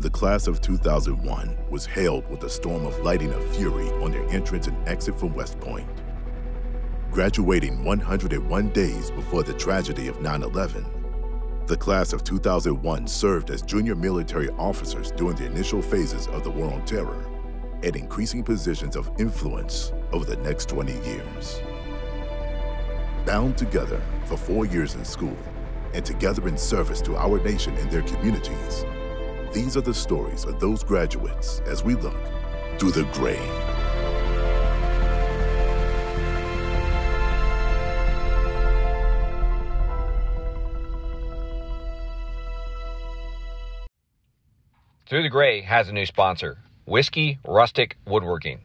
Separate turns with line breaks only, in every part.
The class of 2001 was hailed with a storm of lighting of fury on their entrance and exit from West Point. Graduating 101 days before the tragedy of 9 11, the class of 2001 served as junior military officers during the initial phases of the War on Terror at increasing positions of influence over the next 20 years. Bound together for four years in school and together in service to our nation and their communities, these are the stories of those graduates as we look through the gray.
Through the Gray has a new sponsor, Whiskey Rustic Woodworking.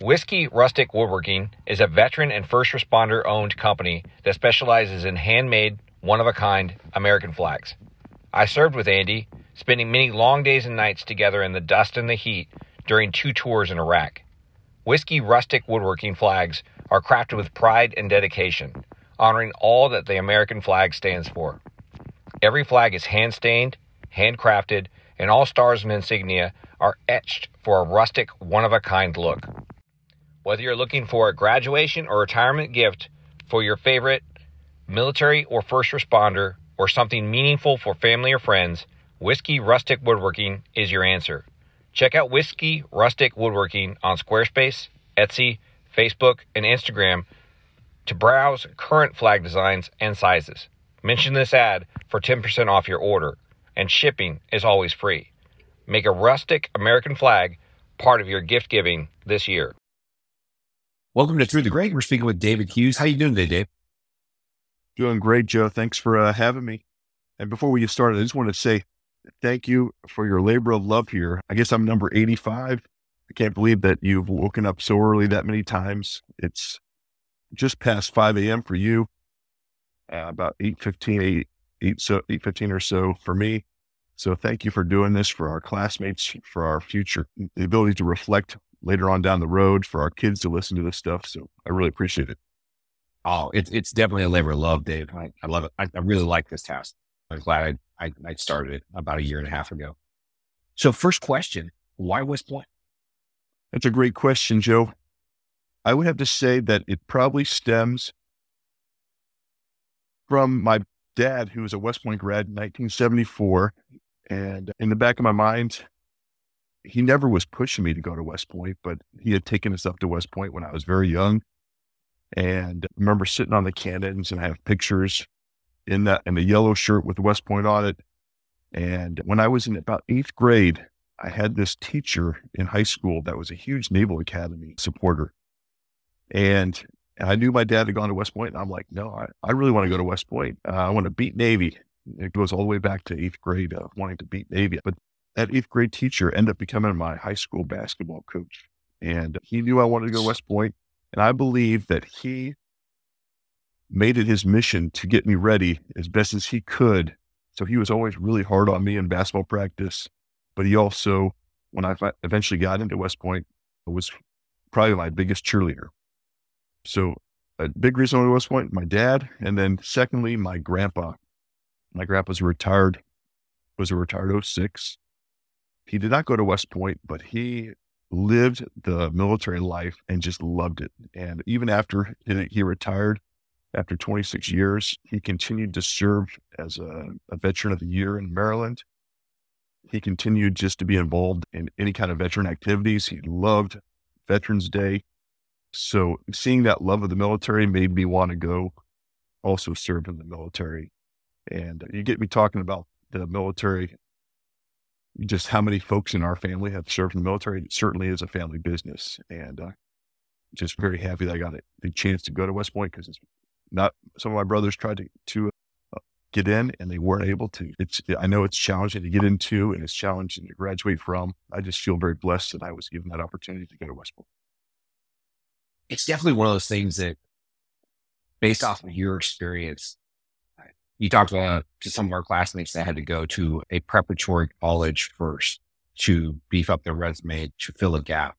Whiskey Rustic Woodworking is a veteran and first responder owned company that specializes in handmade, one of a kind American flags. I served with Andy, spending many long days and nights together in the dust and the heat during two tours in Iraq. Whiskey Rustic Woodworking flags are crafted with pride and dedication, honoring all that the American flag stands for. Every flag is hand stained, handcrafted, and all stars and insignia are etched for a rustic, one of a kind look. Whether you're looking for a graduation or retirement gift for your favorite military or first responder, or something meaningful for family or friends, Whiskey Rustic Woodworking is your answer. Check out Whiskey Rustic Woodworking on Squarespace, Etsy, Facebook, and Instagram to browse current flag designs and sizes. Mention this ad for 10% off your order, and shipping is always free. Make a rustic American flag part of your gift giving this year.
Welcome to Through the Gray. We're speaking with David Hughes. How you doing today, Dave?
Doing great, Joe. Thanks for uh, having me. And before we get started, I just want to say thank you for your labor of love here. I guess I'm number 85. I can't believe that you've woken up so early that many times. It's just past 5 a.m. for you, uh, about 8.15, 8, 8, so, 8.15 or so for me. So thank you for doing this for our classmates, for our future, the ability to reflect later on down the road for our kids to listen to this stuff. So I really appreciate it.
Oh, it's it's definitely a labor of love, Dave. I, I love it. I, I, really like this task. I'm glad I, I, I started it about a year and a half ago. So, first question: Why West Point?
That's a great question, Joe. I would have to say that it probably stems from my dad, who was a West Point grad in 1974. And in the back of my mind, he never was pushing me to go to West Point, but he had taken us up to West Point when I was very young. And I remember sitting on the cannons and I have pictures in that in a yellow shirt with West Point on it. And when I was in about eighth grade, I had this teacher in high school that was a huge Naval Academy supporter. And I knew my dad had gone to West Point, and I'm like, no, I, I really want to go to West Point. Uh, I want to beat Navy. It goes all the way back to eighth grade, uh, wanting to beat Navy. But that eighth grade teacher ended up becoming my high school basketball coach. And he knew I wanted to go to West Point. And I believe that he made it his mission to get me ready as best as he could. So he was always really hard on me in basketball practice. But he also, when I eventually got into West Point, was probably my biggest cheerleader. So a big reason I went to West Point, my dad. And then secondly, my grandpa. My grandpa's retired, was a retired 06. He did not go to West Point, but he lived the military life and just loved it. And even after he retired, after 26 years, he continued to serve as a, a, veteran of the year in Maryland. He continued just to be involved in any kind of veteran activities. He loved Veterans Day. So seeing that love of the military made me want to go also serve in the military. And you get me talking about the military just how many folks in our family have served in the military. It certainly is a family business. And uh, just very happy that I got the chance to go to West Point because it's not, some of my brothers tried to, to uh, get in and they weren't able to. It's, I know it's challenging to get into and it's challenging to graduate from. I just feel very blessed that I was given that opportunity to go to West Point.
It's definitely one of those things that based off of your experience, you talked to some of our classmates that had to go to a preparatory college first to beef up their resume to fill a gap.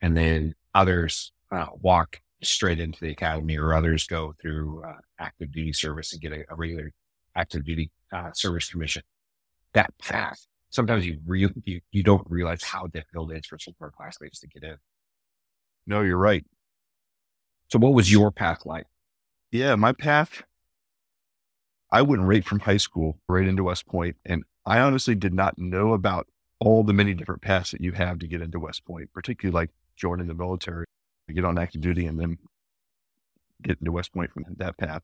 And then others uh, walk straight into the academy or others go through uh, active duty service and get a, a regular active duty uh, service commission. That path sometimes you, re- you, you don't realize how difficult it is for some of our classmates to get in.
No, you're right.
So what was your path like?
Yeah, my path, I went right from high school right into West Point, and I honestly did not know about all the many different paths that you have to get into West Point, particularly like joining the military, get on active duty, and then get into West Point from that path.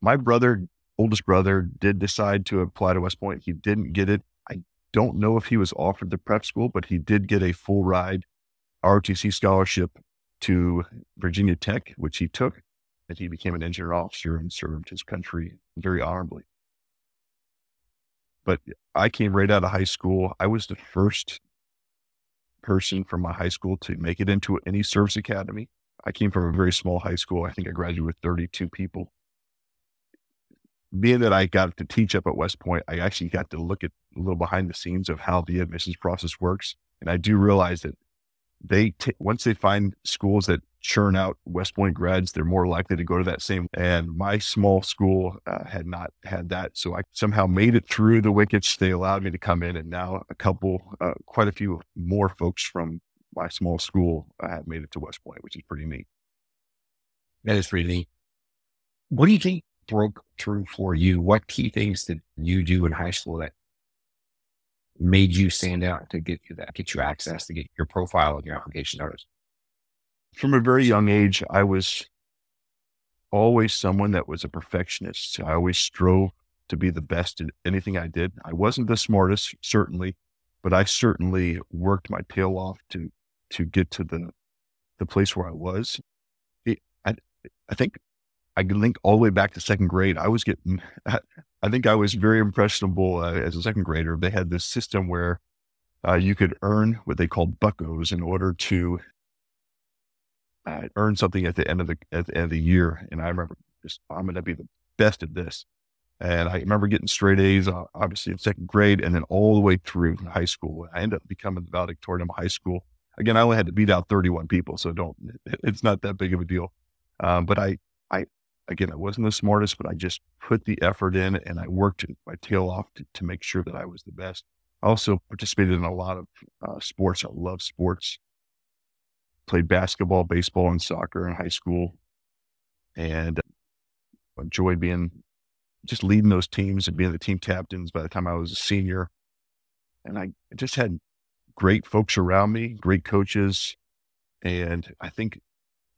My brother, oldest brother, did decide to apply to West Point. He didn't get it. I don't know if he was offered the prep school, but he did get a full ride ROTC scholarship to Virginia Tech, which he took, and he became an engineer officer and served his country very honorably. But I came right out of high school. I was the first person from my high school to make it into any service academy. I came from a very small high school. I think I graduated with 32 people. Being that I got to teach up at West Point, I actually got to look at a little behind the scenes of how the admissions process works. And I do realize that they t- once they find schools that churn out West Point grads, they're more likely to go to that same. And my small school uh, had not had that, so I somehow made it through the wickets. They allowed me to come in, and now a couple, uh, quite a few more folks from my small school uh, have made it to West Point, which is pretty neat.
That is pretty neat. What do you think broke through for you? What key things did you do in high school that made you stand out to get you that, get you access to get your profile and your application noticed?
From a very young age, I was always someone that was a perfectionist. I always strove to be the best in anything I did. I wasn't the smartest, certainly, but I certainly worked my tail off to to get to the the place where I was. It, I I think I can link all the way back to second grade. I was getting, I think I was very impressionable uh, as a second grader. They had this system where uh, you could earn what they called buckos in order to uh, earn something at the end of the at the end of the year. And I remember just I'm going to be the best at this. And I remember getting straight A's, obviously in second grade, and then all the way through high school. I ended up becoming the valedictorian of high school. Again, I only had to beat out 31 people, so don't. It's not that big of a deal. Um, but I, I, again, I wasn't the smartest, but I just put the effort in and I worked my tail off to, to make sure that I was the best. I also participated in a lot of uh, sports. I love sports. Played basketball, baseball, and soccer in high school, and enjoyed being just leading those teams and being the team captains. By the time I was a senior, and I just had great folks around me, great coaches, and I think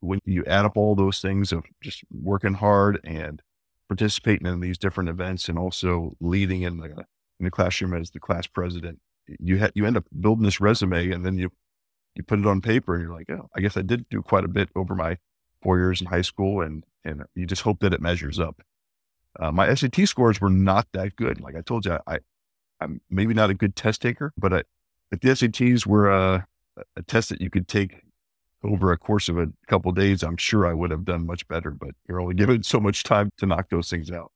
when you add up all those things of just working hard and participating in these different events and also leading in the in the classroom as the class president, you ha- you end up building this resume and then you you put it on paper and you're like, oh, I guess I did do quite a bit over my four years in high school, and and you just hope that it measures up. Uh, my SAT scores were not that good. Like I told you, I, I'm maybe not a good test taker, but I, the SATs were a, a test that you could take over a course of a couple of days, I'm sure I would have done much better, but you're only given so much time to knock those things out.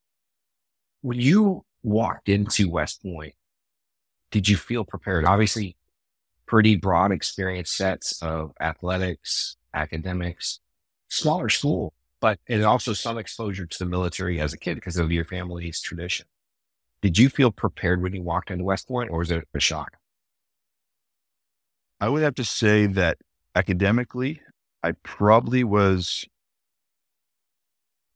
When you walked into West Point, did you feel prepared? Obviously, pretty broad experience sets of athletics, academics, smaller school, but and also some exposure to the military as a kid because of your family's tradition. Did you feel prepared when you walked into West Point or was it a shock?
I would have to say that academically, I probably was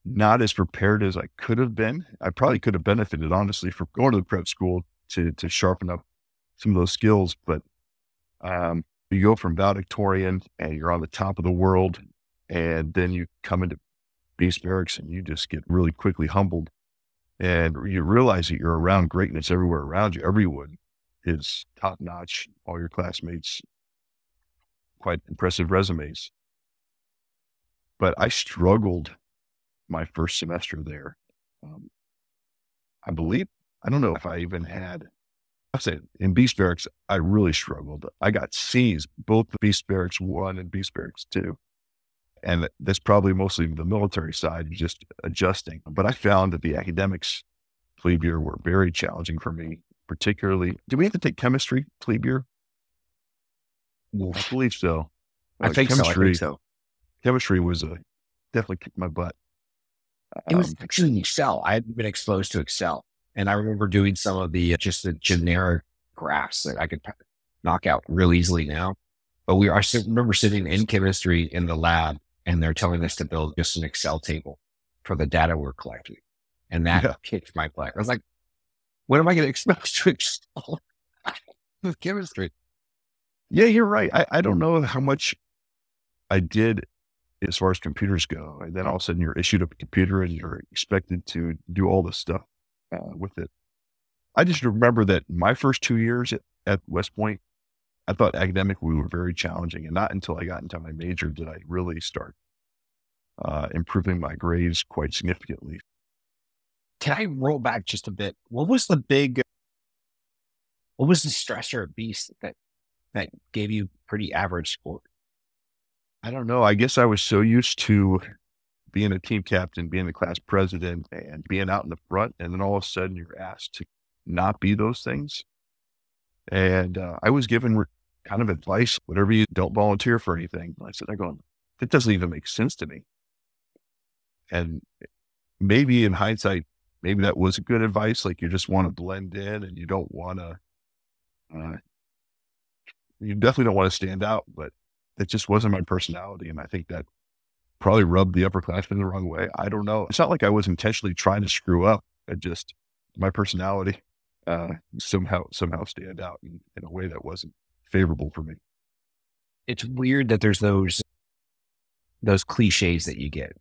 not as prepared as I could have been. I probably could have benefited, honestly, from going to the prep school to to sharpen up some of those skills. But um, you go from valedictorian and you're on the top of the world, and then you come into Beast Barracks and you just get really quickly humbled, and you realize that you're around greatness everywhere around you. Everyone is top notch. All your classmates quite impressive resumes. But I struggled my first semester there. Um, I believe, I don't know if I even had, I say in Beast Barracks, I really struggled. I got C's, both the Beast Barracks 1 and Beast Barracks 2. And that's probably mostly the military side, just adjusting. But I found that the academics plebe year were very challenging for me, particularly. Do we have to take chemistry plebe year? I believe so.
I think chemistry, so. I think so.
Chemistry was a definitely kicked my butt.
It was um, actually Excel. I hadn't been exposed to Excel, and I remember doing some of the uh, just the generic graphs that I could knock out real easily now. But we, are, I remember sitting in chemistry in the lab and they're telling us to build just an Excel table for the data we're collecting. And that yeah. kicked my butt. I was like, when am I going to expose to Excel with chemistry?
Yeah, you're right. I, I don't know how much I did as far as computers go. And then all of a sudden you're issued a computer and you're expected to do all this stuff uh, with it. I just remember that my first two years at, at West Point, I thought academically we were very challenging. And not until I got into my major did I really start uh, improving my grades quite significantly.
Can I roll back just a bit? What was the big, what was the stressor Beast that, that gave you pretty average score?
I don't know. I guess I was so used to being a team captain, being the class president, and being out in the front. And then all of a sudden you're asked to not be those things. And uh, I was given re- kind of advice whatever you don't volunteer for anything. I said, I go, that doesn't even make sense to me. And maybe in hindsight, maybe that was good advice. Like you just want to blend in and you don't want to, uh, you definitely don't want to stand out, but that just wasn't my personality. And I think that probably rubbed the upperclassmen the wrong way. I don't know. It's not like I was intentionally trying to screw up. It just, my personality uh, somehow, somehow stand out in, in a way that wasn't favorable for me.
It's weird that there's those, those cliches that you get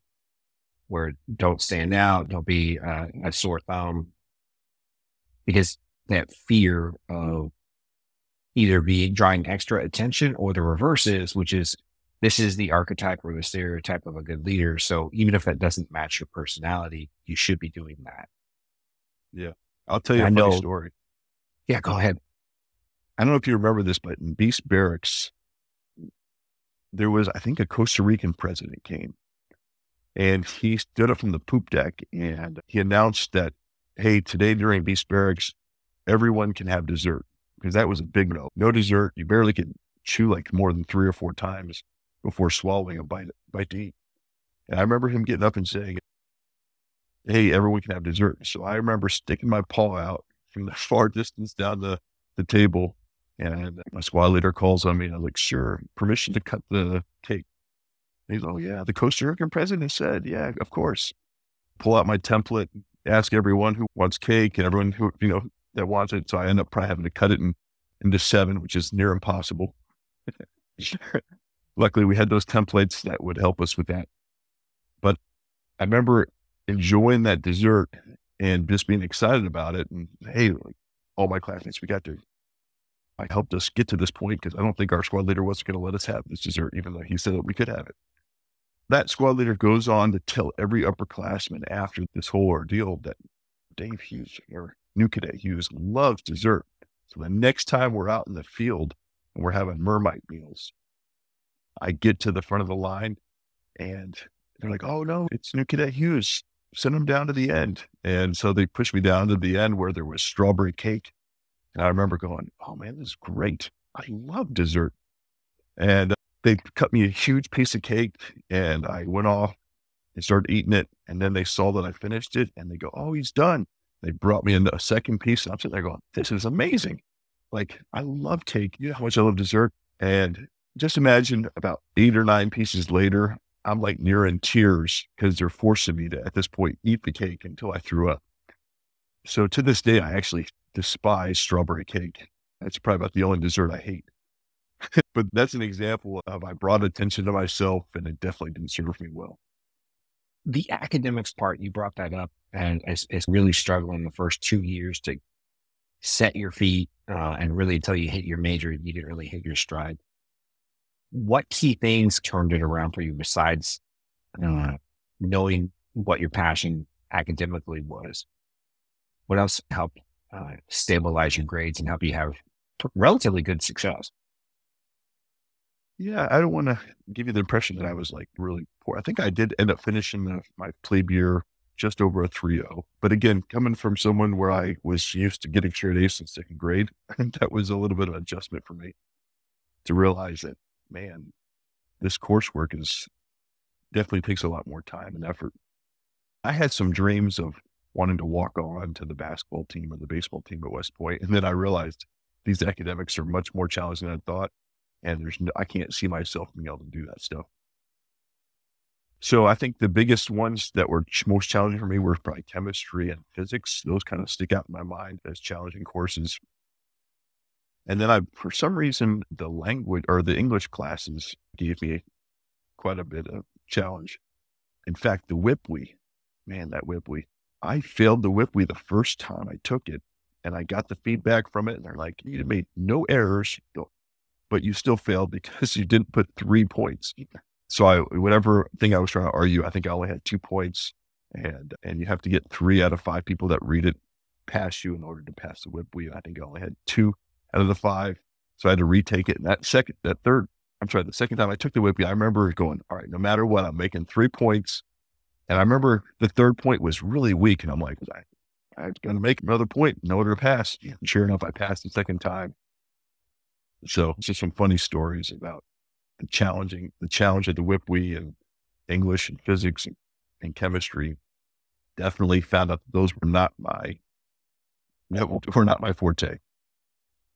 where don't stand out, don't be uh, a sore thumb, because that fear of either be drawing extra attention or the reverse is, which is this is the archetype or the stereotype of a good leader. So even if that doesn't match your personality, you should be doing that.
Yeah. I'll tell you a funny story.
Yeah, go ahead.
I don't know if you remember this, but in Beast Barracks, there was, I think, a Costa Rican president came and he stood up from the poop deck and he announced that, hey, today during Beast Barracks, everyone can have dessert because that was a big no. No dessert. You barely could chew like more than three or four times before swallowing a bite, bite to eat. And I remember him getting up and saying, Hey, everyone can have dessert. So I remember sticking my paw out from the far distance down the, the table. And my squad leader calls on me and I was like, sure, permission to cut the cake. And he's like, oh yeah, the Costa Rican president said, yeah, of course. Pull out my template, ask everyone who wants cake and everyone who, you know, that wants it. So I end up probably having to cut it in, into seven, which is near impossible. Luckily, we had those templates that would help us with that. But I remember enjoying that dessert and just being excited about it. And hey, like, all my classmates, we got to, I helped us get to this point because I don't think our squad leader was going to let us have this dessert, even though he said that we could have it. That squad leader goes on to tell every upperclassman after this whole ordeal that Dave Hughes or new cadet Hughes loves dessert. So the next time we're out in the field and we're having mermite meals, I get to the front of the line and they're like, oh no, it's new cadet Hughes. Send him down to the end. And so they pushed me down to the end where there was strawberry cake. And I remember going, oh man, this is great. I love dessert. And uh, they cut me a huge piece of cake and I went off and started eating it. And then they saw that I finished it and they go, oh, he's done. They brought me into a second piece. And I'm sitting there going, this is amazing. Like, I love cake. You know how much I love dessert. And just imagine about eight or nine pieces later, I'm like near in tears because they're forcing me to, at this point, eat the cake until I threw up. So to this day, I actually despise strawberry cake. That's probably about the only dessert I hate. but that's an example of I brought attention to myself and it definitely didn't serve me well.
The academics part, you brought that up and it's, it's really struggling the first two years to set your feet uh, and really until you hit your major, you didn't really hit your stride. What key things turned it around for you besides uh, knowing what your passion academically was? What else helped uh, stabilize your grades and help you have relatively good success?
Yeah, I don't want to give you the impression that I was like really poor. I think I did end up finishing the, my plebe year just over a 3.0. But again, coming from someone where I was used to getting straight A's in second grade, that was a little bit of adjustment for me to realize that, man, this coursework is definitely takes a lot more time and effort. I had some dreams of wanting to walk on to the basketball team or the baseball team at West Point, and then I realized these academics are much more challenging than I thought. And there's no, I can't see myself being able to do that stuff. So I think the biggest ones that were most challenging for me were probably chemistry and physics. Those kind of stick out in my mind as challenging courses. And then I, for some reason, the language or the English classes gave me quite a bit of challenge. In fact, the WIPWE, man, that WIPWE, I failed the WIPWE the first time I took it and I got the feedback from it. And they're like, you made no errors, but you still failed because you didn't put three points. So I, whatever thing I was trying to argue, I think I only had two points and, and you have to get three out of five people that read it pass you in order to pass the WIPWE. I think I only had two out of the five. So I had to retake it. And that second, that third, I'm sorry, the second time I took the WIPWE, I remember going, all right, no matter what, I'm making three points. And I remember the third point was really weak. And I'm like, I, I'm going to make another point in order to pass. And sure enough, I passed the second time. So just some funny stories about the challenging, the challenge of the WIPWE and English and physics and, and chemistry. Definitely found out those were not my, were not my forte.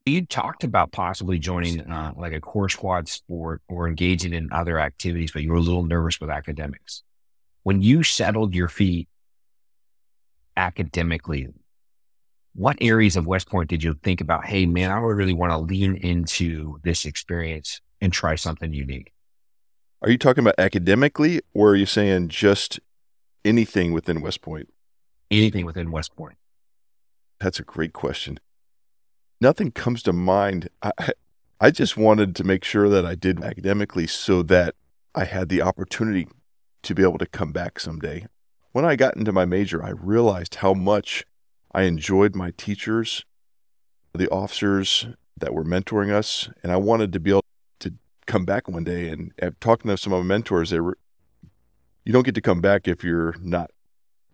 You talked about possibly joining uh, like a Corps Squad sport or engaging in other activities, but you were a little nervous with academics. When you settled your feet academically, what areas of West Point did you think about? Hey, man, I would really want to lean into this experience and try something unique.
Are you talking about academically, or are you saying just anything within West Point?
Anything within West Point.
That's a great question nothing comes to mind. I, I just wanted to make sure that I did academically so that I had the opportunity to be able to come back someday. When I got into my major, I realized how much I enjoyed my teachers, the officers that were mentoring us, and I wanted to be able to come back one day. And talking to some of my mentors, they were, you don't get to come back if you're not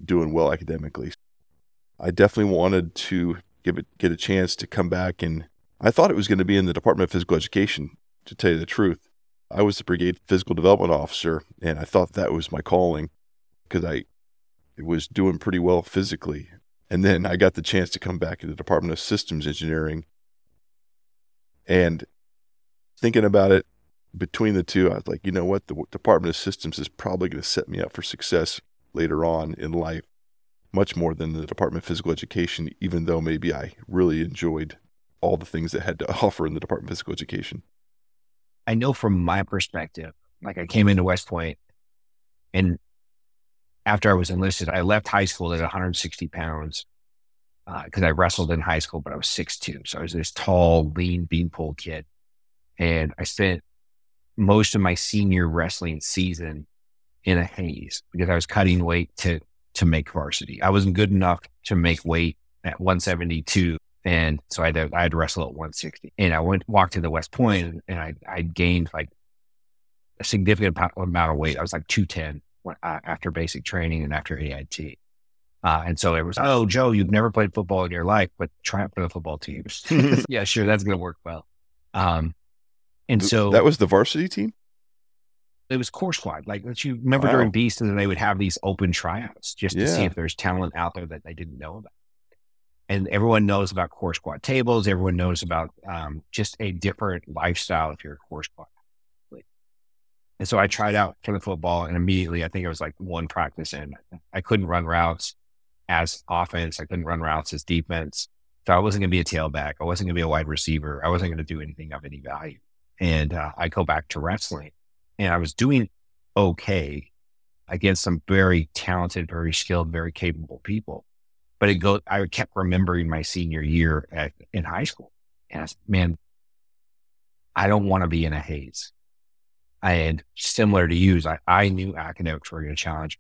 doing well academically. I definitely wanted to give it get a chance to come back and I thought it was going to be in the Department of Physical Education to tell you the truth. I was the brigade physical development officer and I thought that was my calling because I was doing pretty well physically. And then I got the chance to come back to the Department of Systems Engineering. And thinking about it between the two, I was like, you know what? The Department of Systems is probably going to set me up for success later on in life much more than the Department of Physical Education, even though maybe I really enjoyed all the things that had to offer in the Department of Physical Education.
I know from my perspective, like I came into West Point and after I was enlisted, I left high school at 160 pounds because uh, I wrestled in high school, but I was 6'2. So I was this tall, lean beanpole kid. And I spent most of my senior wrestling season in a haze because I was cutting weight to to make varsity. I wasn't good enough to make weight at 172. And so I had to, I had to wrestle at 160. And I went, walked to the West Point and I, I gained like a significant amount of weight. I was like 210 when, uh, after basic training and after AIT. Uh, and so it was, oh, Joe, you've never played football in your life, but try out for the football teams. yeah, sure. That's going to work well. Um, and so
that was the varsity team?
it was Corps Squad. Like that. you remember wow. during Beast, and then they would have these open tryouts just to yeah. see if there's talent out there that they didn't know about. And everyone knows about Corps Squad tables. Everyone knows about um, just a different lifestyle if you're a Corps Squad. And so I tried out for the football, and immediately I think it was like one practice in. I couldn't run routes as offense. I couldn't run routes as defense. So I wasn't going to be a tailback. I wasn't going to be a wide receiver. I wasn't going to do anything of any value. And uh, I go back to wrestling and I was doing okay against some very talented, very skilled, very capable people. But it go, I kept remembering my senior year at, in high school. And I said, man, I don't want to be in a haze. And similar to you, I, I knew academics were going to challenge.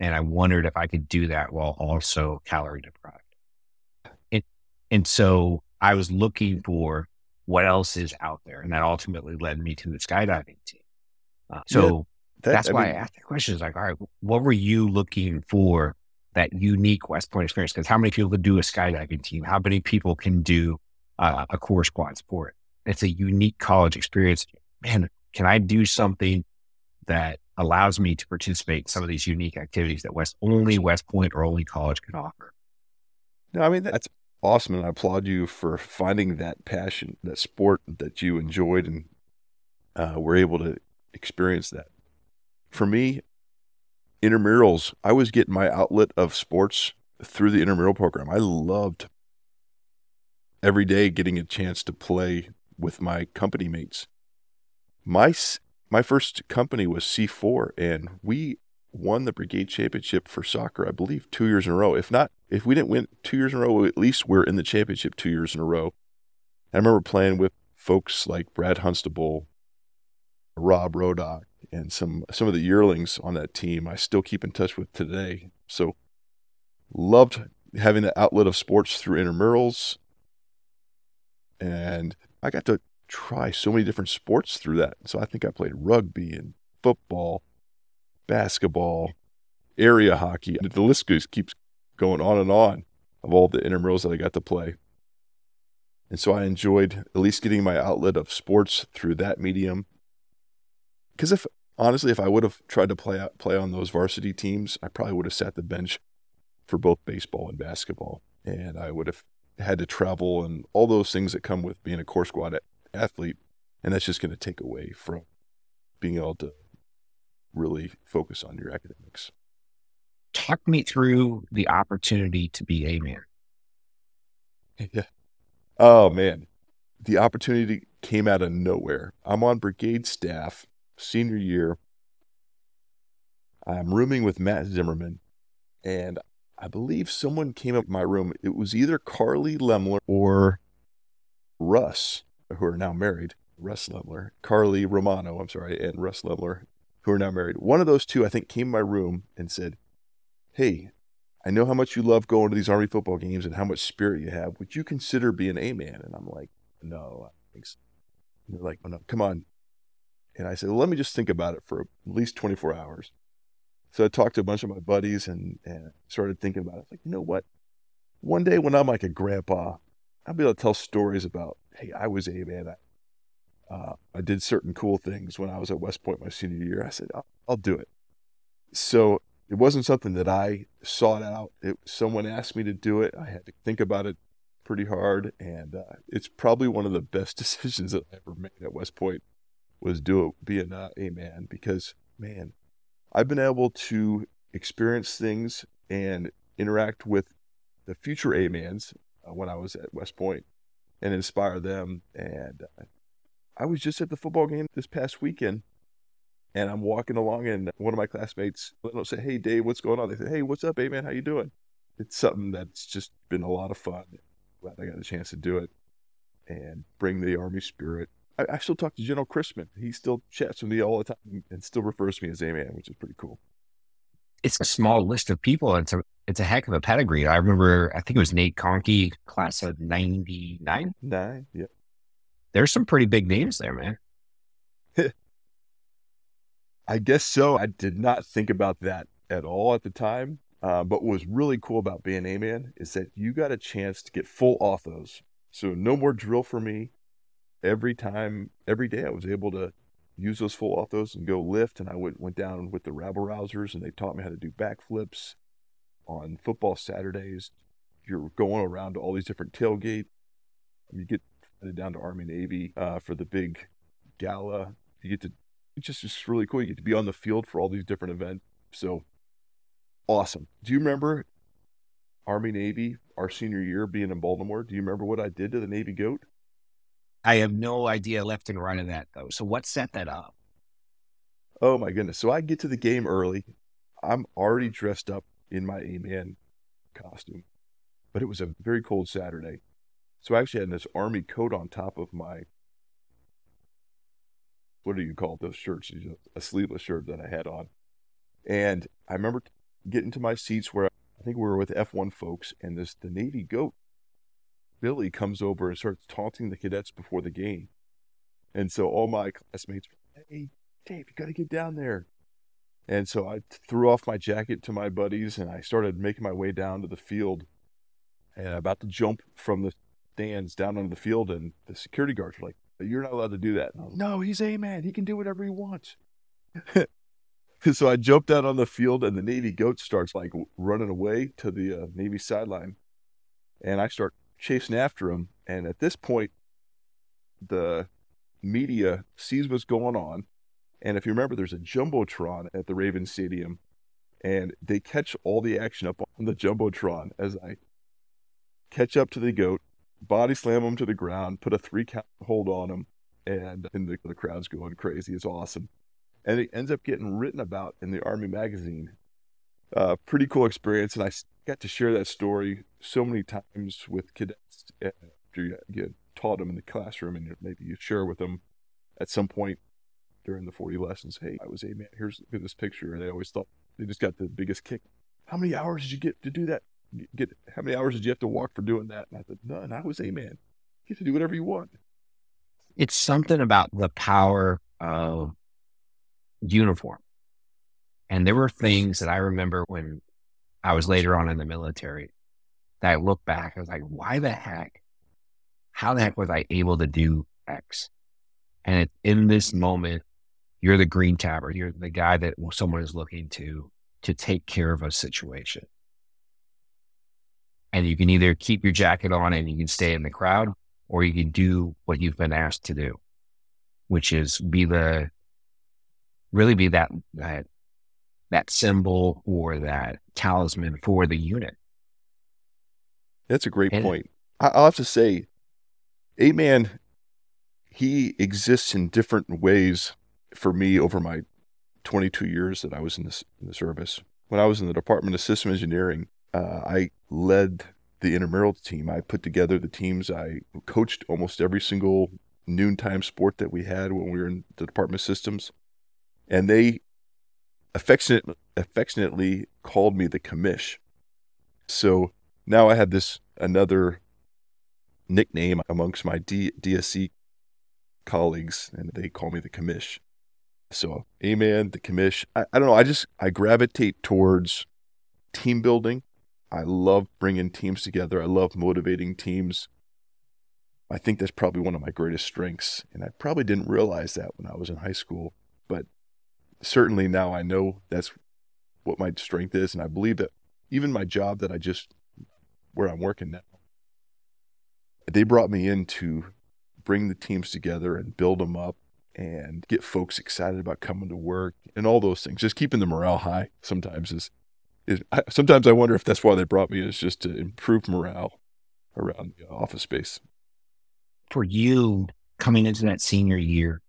And I wondered if I could do that while also calorie deprived. And, and so I was looking for what else is out there. And that ultimately led me to the skydiving team. Uh, so yeah, that, that's I why mean, I asked the question is like, all right, what were you looking for that unique West Point experience? Because how many people could do a skydiving team? How many people can do uh, a Corps Squad sport? It's a unique college experience. Man, can I do something that allows me to participate in some of these unique activities that West only West Point or only college can offer?
No, I mean that's awesome. And I applaud you for finding that passion, that sport that you enjoyed and uh, were able to experience that. For me, intramurals, I was getting my outlet of sports through the intramural program. I loved every day getting a chance to play with my company mates. My my first company was C4 and we won the brigade championship for soccer, I believe, two years in a row. If not, if we didn't win two years in a row, at least we're in the championship two years in a row. I remember playing with folks like Brad Hunstable, Rob Rodock, and some some of the yearlings on that team. I still keep in touch with today. So loved having the outlet of sports through intramurals, and I got to try so many different sports through that. So I think I played rugby and football basketball, area hockey. The list goes, keeps going on and on of all the intramurals that I got to play. And so I enjoyed at least getting my outlet of sports through that medium. Because if honestly, if I would have tried to play out, play on those varsity teams, I probably would have sat the bench for both baseball and basketball, and I would have had to travel and all those things that come with being a Corps Squad athlete, and that's just going to take away from being able to really focus on your academics.
Talk me through the opportunity to be A-Man.
Yeah. Oh man, the opportunity came out of nowhere. I'm on brigade staff, senior year. I'm rooming with Matt Zimmerman, and I believe someone came up my room. It was either Carly Lemler or Russ, who are now married. Russ Lemler, Carly Romano, I'm sorry, and Russ Lemler who are now married. One of those two, I think, came in my room and said, Hey, I know how much you love going to these Army football games and how much spirit you have. Would you consider being A-Man? And I'm like, No, I think so. And they're like, oh, no, come on. And I said, well, let me just think about it for at least 24 hours. So I talked to a bunch of my buddies and, and started thinking about it. Like, you know what? One day when I'm like a grandpa, I'll be able to tell stories about, hey, I was A-Man. I, uh, I did certain cool things when I was at West Point my senior year. I said, I'll, I'll do it. So it wasn't something that I sought out. It, someone asked me to do it. I had to think about it pretty hard, and uh, it's probably one of the best decisions that I ever made at West Point was do it, being uh, A-Man because man, I've been able to experience things and interact with the future A-mans uh, when I was at West Point and inspire them. And uh, I was just at the football game this past weekend and I'm walking along and one of my classmates will say, Hey Dave, what's going on? They say, Hey, what's up, hey man? How you doing? It's something that's just been a lot of fun. Glad I got a chance to do it and bring the army spirit. I, I still talk to General Chrisman. He still chats with me all the time and still refers to me as A-Man, which is pretty cool.
It's a small list of people. It's a it's a heck of a pedigree. I remember, I think it was Nate Conkey, class of ninety nine.
Nine, yeah
there's some pretty big names there, man.
I guess so. I did not think about that at all at the time. Uh, but what was really cool about being A-Man is that you got a chance to get full authos. So no more drill for me. Every time, every day, I was able to use those full authos and go lift. And I went went down with the rabble rousers, and they taught me how to do backflips on football Saturdays. You're going around to all these different tailgate. You get down to Army Navy uh, for the big gala. You get to it's just just really cool. You get to be on the field for all these different events. So awesome. Do you remember Army Navy our senior year being in Baltimore? Do you remember what I did to the Navy goat?
I have no idea left and right of that though. So what set that up?
Oh my goodness. So I get to the game early. I'm already dressed up in my A-man costume, but it was a very cold Saturday. So I actually had this army coat on top of my what do you call those shirts? A sleeveless shirt that I had on. And I remember getting to my seats where I think we were with F1 folks, and this the Navy goat Billy comes over and starts taunting the cadets before the game. And so all my classmates, hey, Dave, you got to get down there. And so I threw off my jacket to my buddies and I started making my way down to the field and about to jump from the stands down on the field, and the security guards were like, "You're not allowed to do that." Was, no, he's A-Man. He can do whatever he wants. so I jumped out on the field, and the Navy goat starts like running away to the uh, Navy sideline, and I start chasing after him. And at this point, the media sees what's going on. And if you remember, there's a Jumbotron at the Raven Stadium, and they catch all the action up on the Jumbotron as I catch up to the goat, body slam him to the ground, put a three count hold on him, and, and the, the crowd's going crazy. It's awesome. And it ends up getting written about in the Army magazine. Uh, pretty cool experience. And I got to share that story so many times with cadets eh, after you get taught them in the classroom and maybe you share with them at some point during the 40 lessons, hey, I was A-Man. Here's look at this picture. And they always thought they just got the biggest kick. How many hours did you get to do that? Get how many hours did you have to walk for doing that? And I said, none. I was A-Man. You get to do whatever you want.
It's something about the power of uniform. And there were things that I remember when I was later on in the military that I look back, I was like, why the heck? How the heck was I able to do X? And it, in this moment, you're the green tabber. You're the guy that someone is looking to to take care of a situation. And you can either keep your jacket on and you can stay in the crowd, or you can do what you've been asked to do, which is be the really be that that that symbol or that talisman for the unit.
That's a great and, point. I'll have to say, A-Man, he exists in different ways for me over my 22 years that I was in, this, in the service. When I was in the Department of System Engineering, uh, I led the intramural team. I put together the teams. I coached almost every single noontime sport that we had when we were in the Department of Systems. And they affectionate, affectionately called me the commish. So now I had this another nickname amongst my D, DSE colleagues, and they call me the commish. So, A-Man, the commish. I, I don't know. I just, I gravitate towards team building. I love bringing teams together. I love motivating teams. I think that's probably one of my greatest strengths. And I probably didn't realize that when I was in high school, but certainly now I know that's what my strength is. And I believe that even my job that I just, where I'm working now, they brought me in to bring the teams together and build them up and get folks excited about coming to work and all those things. Just keeping the morale high sometimes is, is I, sometimes I wonder if that's why they brought me is just to improve morale around the office space.
For you coming into that senior year,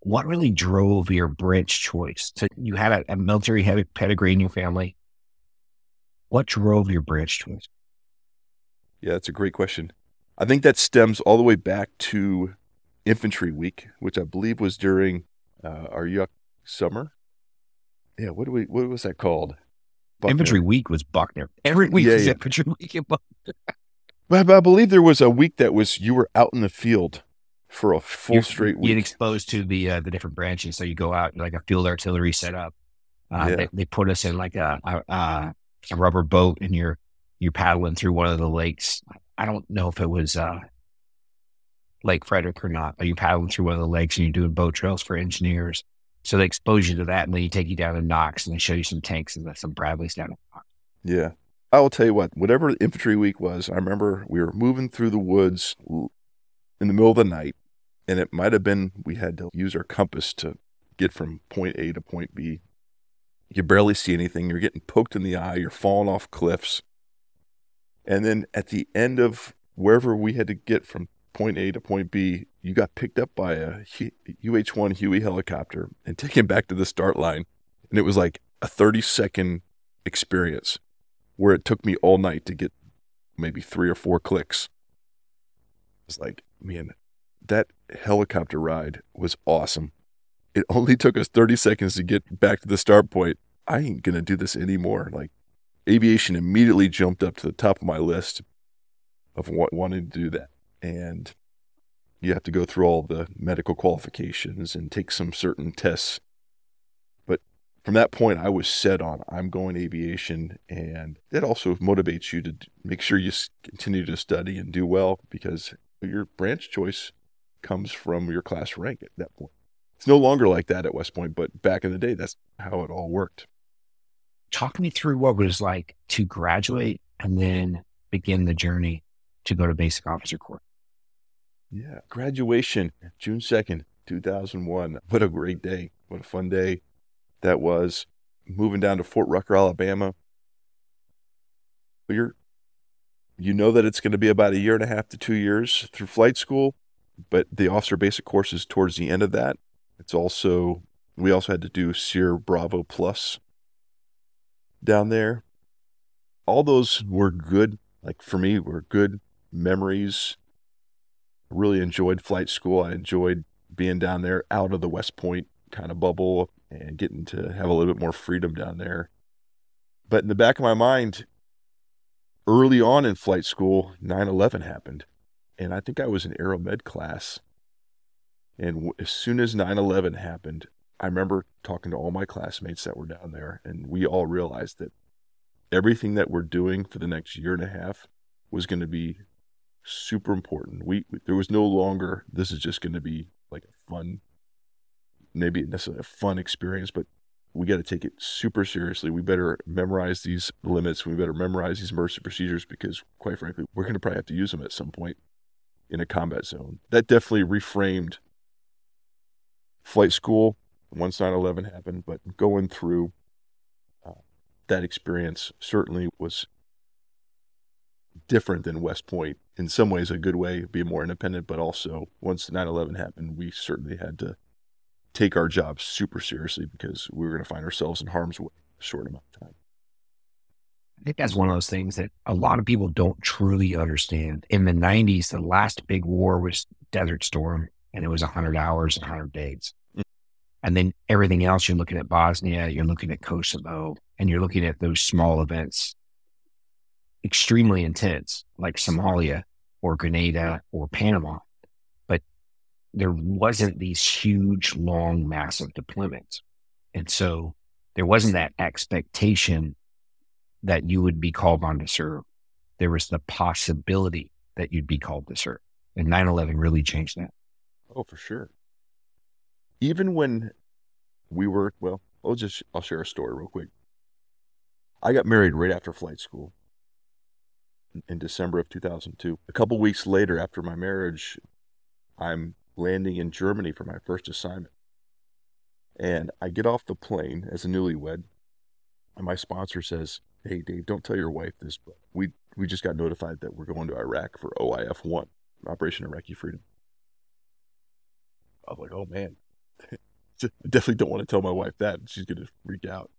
what really drove your branch choice? So you had a, a military heavy pedigree in your family. What drove your branch choice?
Yeah, that's a great question. I think that stems all the way back to Infantry Week, which I believe was during uh, our Yuck summer. Yeah, what do we? What was that called?
Buckner. Infantry Week was Buckner. Every week yeah, was yeah. Infantry Week in Buckner.
but I believe there was a week that was you were out in the field for a full You're, straight week.
You get exposed to the uh, the different branches. So you go out like a field artillery setup. Uh, yeah. they, they, put us in like a, a, a rubber boat, and you're you're paddling through one of the lakes. I don't know if it was uh, Lake Frederick or not, but you're paddling through one of the lakes and you're doing boat trails for engineers. So they expose you to that, and then you take you down to Knox, and they show you some tanks and some Bradleys down at Knox.
Yeah, I will tell you what. Whatever infantry week was, I remember we were moving through the woods in the middle of the night, and it might have been we had to use our compass to get from point A to point B. You barely see anything. You're getting poked in the eye. You're falling off cliffs. And then at the end of wherever we had to get from point A to point B, you got picked up by a UH 1 Huey helicopter and taken back to the start line. And it was like a 30 second experience where it took me all night to get maybe three or four clicks. It's like, man, that helicopter ride was awesome. It only took us 30 seconds to get back to the start point. I ain't going to do this anymore. Like, aviation immediately jumped up to the top of my list of what, wanting to do that. And you have to go through all the medical qualifications and take some certain tests. But from that point, I was set on I'm going aviation. And that also motivates you to make sure you continue to study and do well because your branch choice comes from your class rank at that point. It's no longer like that at West Point, but back in the day, that's how it all worked.
Talk me through what it was like to graduate and then begin the journey to go to basic officer corps.
Yeah. Graduation, June 2nd, 2001. What a great day. What a fun day that was. Moving down to Fort Rucker, Alabama. You're, you know that it's going to be about a year and a half to two years through flight school, but the officer basic course is towards the end of that. It's also, we also had to do SERE Bravo Plus down there. All those were good, like for me, were good memories really enjoyed flight school. I enjoyed being down there out of the West Point kind of bubble and getting to have a little bit more freedom down there. But in the back of my mind, early on in flight school, 9 11 happened. And I think I was in Aeromed class. And as soon as 9 11 happened, I remember talking to all my classmates that were down there, and we all realized that everything that we're doing for the next year and a half was going to be super important. We, we there was no longer this is just going to be like a fun, maybe necessarily a fun experience, but we got to take it super seriously. We better memorize these limits. We better memorize these emergency procedures because, quite frankly, we're going to probably have to use them at some point in a combat zone. That definitely reframed flight school once 9 11 happened, but going through uh, that experience certainly was different than West Point. In some ways, a good way, be more independent, but also once 9 11 happened, we certainly had to take our jobs super seriously because we were going to find ourselves in harm's way a short amount of time.
I think that's one of those things that a lot of people don't truly understand. In the 90s, the last big war was Desert Storm, and it was 100 hours and 100 days. And then everything else, you're looking at Bosnia, you're looking at Kosovo, and you're looking at those small events extremely intense, like Somalia or Grenada or Panama. But there wasn't these huge, long, massive deployments. And so there wasn't that expectation that you would be called on to serve. There was the possibility that you'd be called to serve. And 9 11 really changed that.
Oh, for sure. Even when we were, well, I'll just, I'll share a story real quick. I got married right after flight school in December of 2002. A couple weeks later, after my marriage, I'm landing in Germany for my first assignment. And I get off the plane as a newlywed, and my sponsor says, Hey, Dave, don't tell your wife this, but we, we just got notified that we're going to Iraq for OIF 1, Operation Iraqi Freedom. I was like, Oh man, definitely don't want to tell my wife that. She's going to freak out.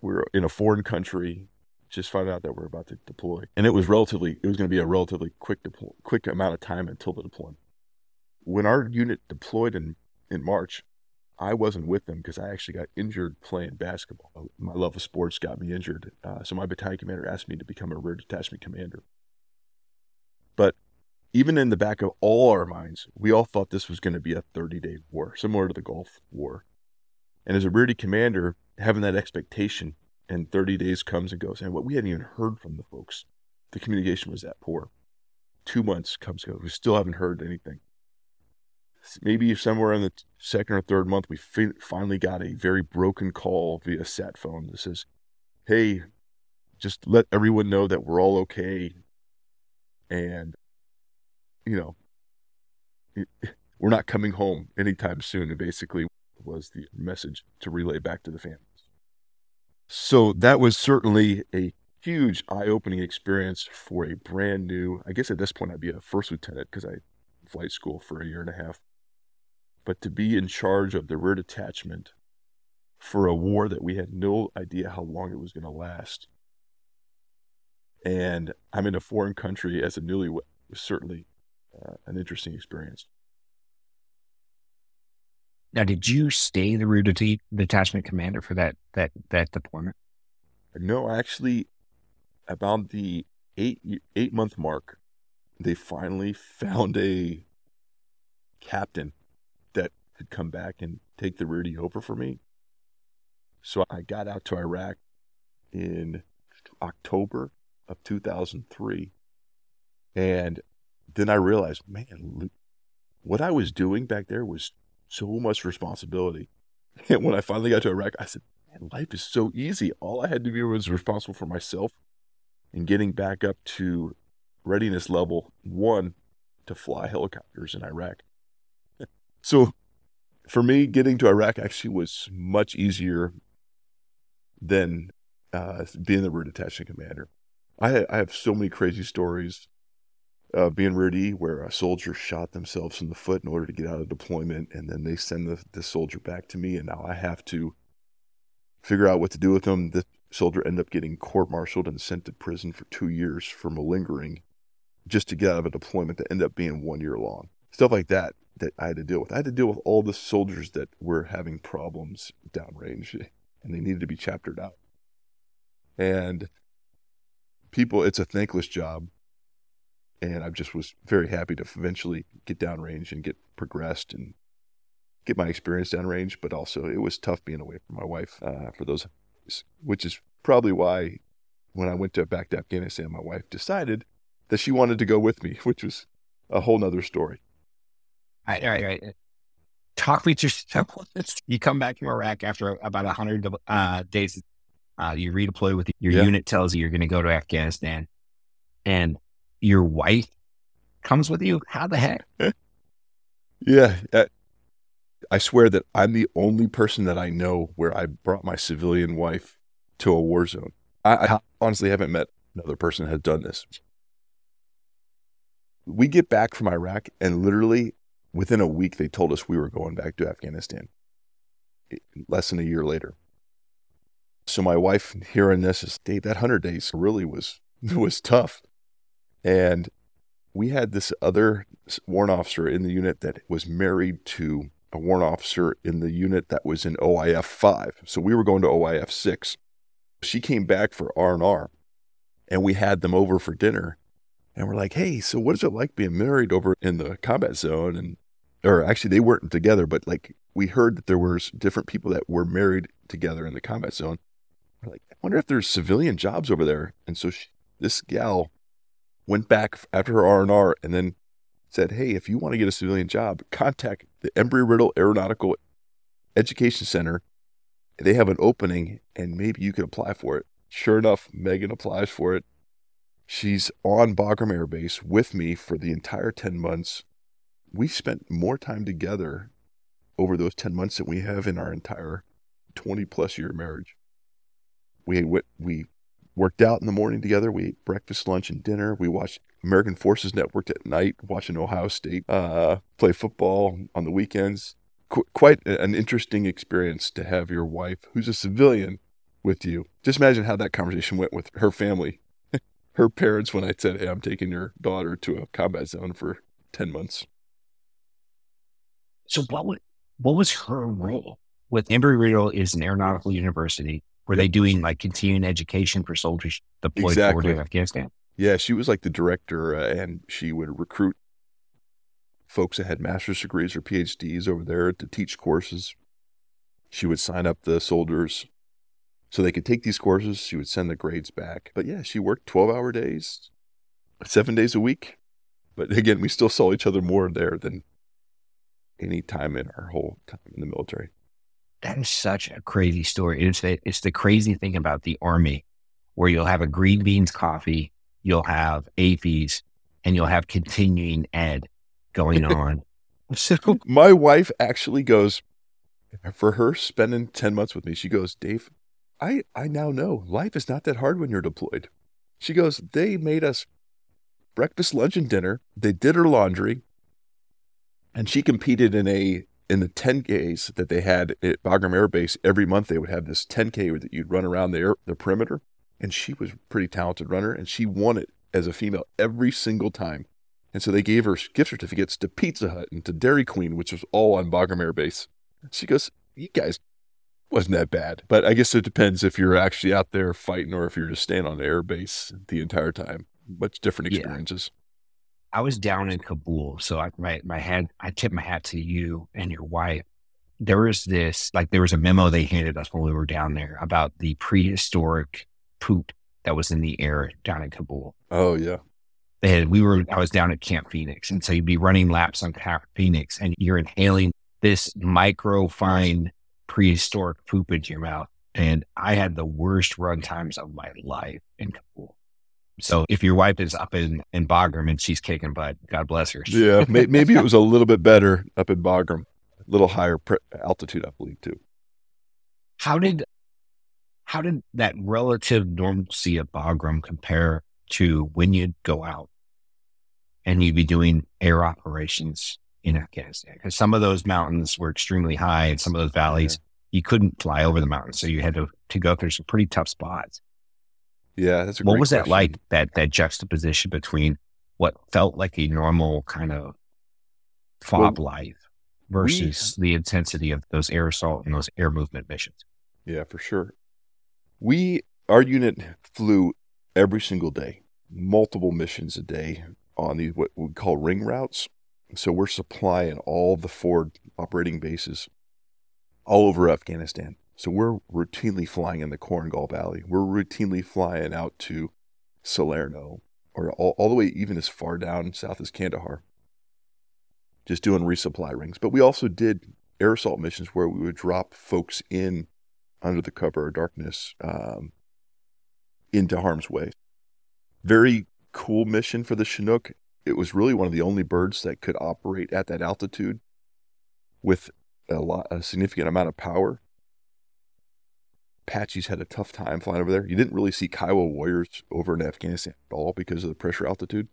We're in a foreign country just found out that we're about to deploy, and it was relatively it was going to be a relatively quick deploy, quick amount of time until the deployment. When our unit deployed in in March, I wasn't with them because I actually got injured playing basketball. My love of sports got me injured, uh, so my battalion commander asked me to become a rear detachment commander. But even in the back of all our minds, we all thought this was going to be a 30 day war, similar to the Gulf War. And as a rear commander, having that expectation and 30 days comes and goes. And what we hadn't even heard from the folks, the communication was that poor. Two months comes and goes. We still haven't heard anything. Maybe somewhere in the second or third month, we fi- finally got a very broken call via sat phone that says, Hey, just let everyone know that we're all okay. And, you know, we're not coming home anytime soon. And basically was the message to relay back to the families. So that was certainly a huge eye opening experience for a brand new, I guess at this point I'd be a first lieutenant because I flight school for a year and a half. But to be in charge of the rear detachment for a war that we had no idea how long it was going to last. And I'm in a foreign country as a newlywed certainly uh, an interesting experience.
Now, did you stay the rear det- detachment commander for that that that deployment?
No, actually, about the eight eight month mark, they finally found a captain that could come back and take the rear over for me. So I got out to Iraq in October of 2003. And then I realized, man, what I was doing back there was so much responsibility. And when I finally got to Iraq, I said, man, life is so easy. All I had to do was responsible for myself and getting back up to readiness level one to fly helicopters in Iraq. so for me, getting to Iraq actually was much easier than uh, being the rear detachment commander. I, I have so many crazy stories uh, being ready where a soldier shot themselves in the foot in order to get out of deployment, and then they send the, the soldier back to me, and now I have to figure out what to do with them. The soldier ended up getting court-martialed and sent to prison for two years for malingering just to get out of a deployment that ended up being one year long. Stuff like that that I had to deal with. I had to deal with all the soldiers that were having problems downrange and they needed to be chaptered out. And people, it's a thankless job. And I just was very happy to eventually get downrange and get progressed and get my experience downrange. But also, it was tough being away from my wife uh, for those, which is probably why when I went to back to Afghanistan, my wife decided that she wanted to go with me, which was a whole nother story.
All right, all right, all right. Talk me through. You come back from Iraq after about a 100 uh, days. Uh, you redeploy with your yeah. unit, tells you you're going to go to Afghanistan, and your wife comes with you. How the heck?
yeah. Uh, I swear that I'm the only person that I know where I brought my civilian wife to a war zone. I, I honestly haven't met another person that has done this. We get back from Iraq, and literally within a week, they told us we were going back to Afghanistan. Less than a year later. So my wife hearing this is, Dave, that hundred days really was was tough. And we had this other warrant officer in the unit that was married to a warrant officer in the unit that was in OIF five. So we were going to OIF six. She came back for R and we had them over for dinner. And we're like, hey, so what is it like being married over in the combat zone? And or actually they weren't together, but like we heard that there was different people that were married together in the combat zone. We're like, I wonder if there's civilian jobs over there. And so she, this gal went back after her R and then said, "Hey, if you want to get a civilian job, contact the Embry Riddle Aeronautical Education Center. They have an opening, and maybe you can apply for it." Sure enough, Megan applies for it. She's on Bagram Air Base with me for the entire 10 months we spent more time together over those 10 months than we have in our entire 20 plus year marriage. We, we worked out in the morning together. We ate breakfast, lunch, and dinner. We watched American Forces Network at night, watching Ohio State uh, play football on the weekends. Qu- quite an interesting experience to have your wife, who's a civilian, with you. Just imagine how that conversation went with her family, her parents, when I said, Hey, I'm taking your daughter to a combat zone for 10 months.
So what what was her role with Embry Riddle is an aeronautical university. Were they doing like continuing education for soldiers deployed exactly. forward to Afghanistan?
Yeah, she was like the director, uh, and she would recruit folks that had master's degrees or PhDs over there to teach courses. She would sign up the soldiers so they could take these courses. She would send the grades back. But yeah, she worked 12 hour days, seven days a week. But again, we still saw each other more there than any time in our whole time in the military.
That is such a crazy story. It's the, it's the crazy thing about the army where you'll have a green beans coffee, you'll have AAFES, and you'll have continuing ed going on.
My wife actually goes, for her spending 10 months with me, she goes, Dave, I, I now know life is not that hard when you're deployed. She goes, they made us breakfast, lunch, and dinner. They did her laundry and she competed in a in the 10Ks that they had at Bagram Air Base. Every month they would have this 10K that you'd run around the, air, the perimeter. And she was a pretty talented runner and she won it as a female every single time. And so they gave her gift certificates to Pizza Hut and to Dairy Queen, which was all on Bagram Air Base. She goes, You guys wasn't that bad. But I guess it depends if you're actually out there fighting or if you're just staying on the air base the entire time. Much different experiences. Yeah.
I was down in Kabul, so I my my hat I tip my hat to you and your wife. There was this like there was a memo they handed us when we were down there about the prehistoric poop that was in the air down in Kabul.
Oh yeah.
They had we were I was down at Camp Phoenix, and so you'd be running laps on Camp Phoenix, and you're inhaling this micro fine prehistoric poop into your mouth. And I had the worst run times of my life in Kabul. So if your wife is up in, in Bagram and she's kicking butt, God bless her.
Yeah, may, maybe it was a little bit better up in Bagram, a little higher pre- altitude, I believe, too.
How did how did that relative normalcy of Bagram compare to when you'd go out and you'd be doing air operations in Afghanistan? Because some of those mountains were extremely high and some of those valleys, yeah. you couldn't fly over the mountains. So you had to, to go through some pretty tough spots.
Yeah, that's a
What was
question.
that like, that, that juxtaposition between what felt like a normal kind of FOB well, life versus we, the intensity of those air assault and those air movement missions?
Yeah, for sure. We, our unit flew every single day, multiple missions a day on these, what we call ring routes. So we're supplying all the forward operating bases all over Afghanistan. So we're routinely flying in the Korengal Valley. We're routinely flying out to Salerno or all, all the way even as far down south as Kandahar, just doing resupply rings. But we also did air assault missions where we would drop folks in under the cover of darkness um, into harm's way. Very cool mission for the Chinook. It was really one of the only birds that could operate at that altitude with a lot, a significant amount of power. Apaches had a tough time flying over there. You didn't really see Kiowa warriors over in Afghanistan at all because of the pressure altitude.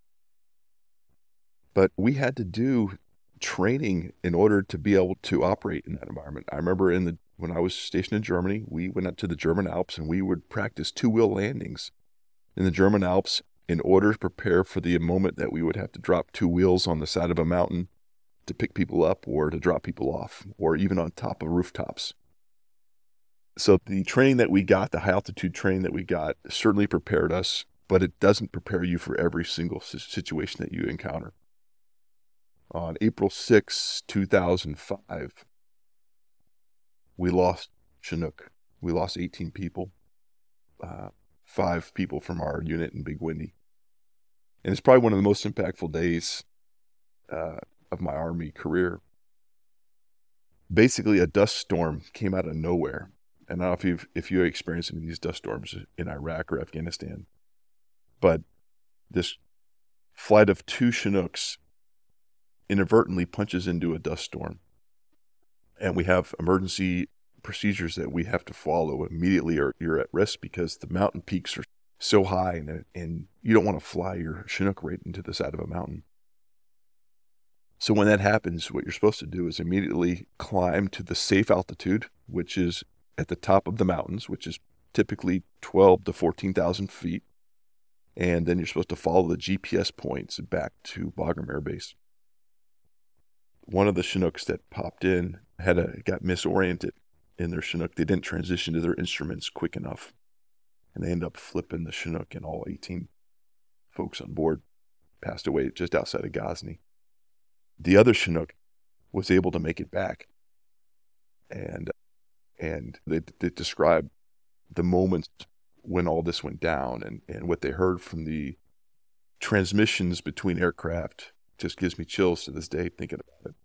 But we had to do training in order to be able to operate in that environment. I remember in the when I was stationed in Germany, we went up to the German Alps and we would practice two wheel landings in the German Alps in order to prepare for the moment that we would have to drop two wheels on the side of a mountain to pick people up or to drop people off or even on top of rooftops. So the training that we got, the high altitude training that we got, certainly prepared us, but it doesn't prepare you for every single situation that you encounter. On April 6, 2005, we lost Chinook. We lost 18 people, uh, five people from our unit in Big Windy. And it's probably one of the most impactful days uh, of my Army career. Basically, a dust storm came out of nowhere. And I don't know if you've if you experienced any of these dust storms in Iraq or Afghanistan, but this flight of two Chinooks inadvertently punches into a dust storm and we have emergency procedures that we have to follow immediately or you're at risk because the mountain peaks are so high and, and you don't want to fly your Chinook right into the side of a mountain. So when that happens, what you're supposed to do is immediately climb to the safe altitude, which is at the top of the mountains, which is typically 12 to 14,000 feet. And then you're supposed to follow the GPS points back to Bagram Air Base. One of the Chinooks that popped in had a got misoriented in their Chinook. They didn't transition to their instruments quick enough, and they ended up flipping the Chinook, and all 18 folks on board passed away just outside of Ghazni. The other Chinook was able to make it back, and and they, they described the moments when all this went down and, and what they heard from the transmissions between aircraft just gives me chills to this day thinking about it.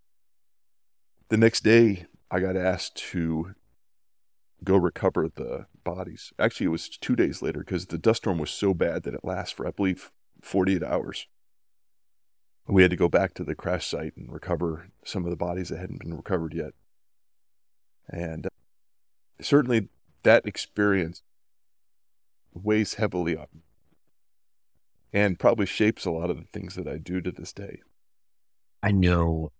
The next day, I got asked to go recover the bodies. Actually, it was two days later because the dust storm was so bad that it lasts for, I believe, 48 hours. We had to go back to the crash site and recover some of the bodies that hadn't been recovered yet. And uh, certainly that experience weighs heavily on me and probably shapes a lot of the things that I do to this day.
I know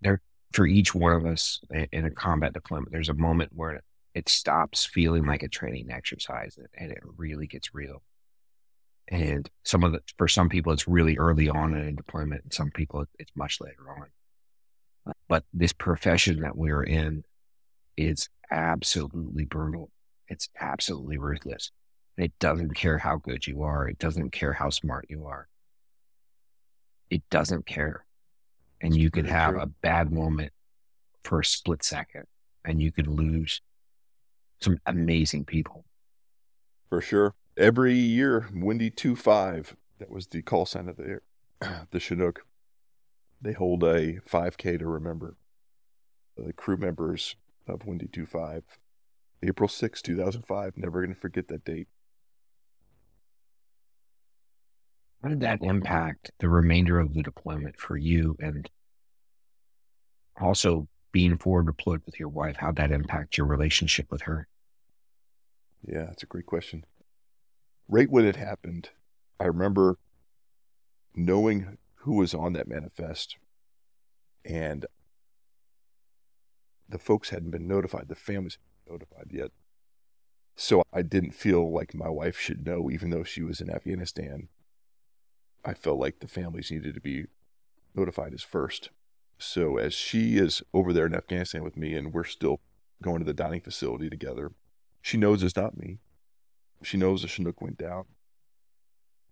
there for each one of us in a combat deployment, there's a moment where it stops feeling like a training exercise and it really gets real. And some of the, for some people, it's really early on in a deployment. And some people, it's much later on. But this profession that we're in is absolutely brutal. It's absolutely ruthless. It doesn't care how good you are. It doesn't care how smart you are. It doesn't care and you could have true. a bad moment for a split second and you could lose some amazing people.
For sure. Every year, Windy 2-5, that was the call sign of the, the Chinook. They hold a 5K to remember the crew members of Windy 2-5. April 6, 2005. Never going to forget that date.
How did that impact the remainder of the deployment for you and also being forward deployed with your wife? How'd that impact your relationship with her?
Yeah, that's a great question. Right when it happened, I remember knowing who was on that manifest and the folks hadn't been notified, the families notified yet. So I didn't feel like my wife should know, even though she was in Afghanistan. I felt like the families needed to be notified as first. So as she is over there in Afghanistan with me and we're still going to the dining facility together, she knows it's not me. She knows the Chinook went down.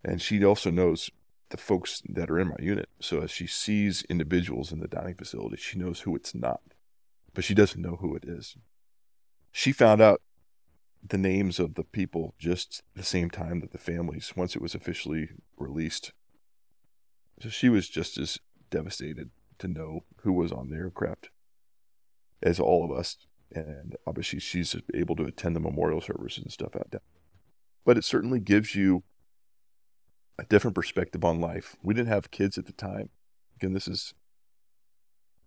And she also knows the folks that are in my unit. So as she sees individuals in the dining facility, she knows who it's not, but she doesn't know who it is. She found out the names of the people just the same time that the families, once it was officially released. So she was just as devastated to know who was on the aircraft as all of us. And obviously, she's able to attend the memorial services and stuff out there. But it certainly gives you a different perspective on life. We didn't have kids at the time. Again, this is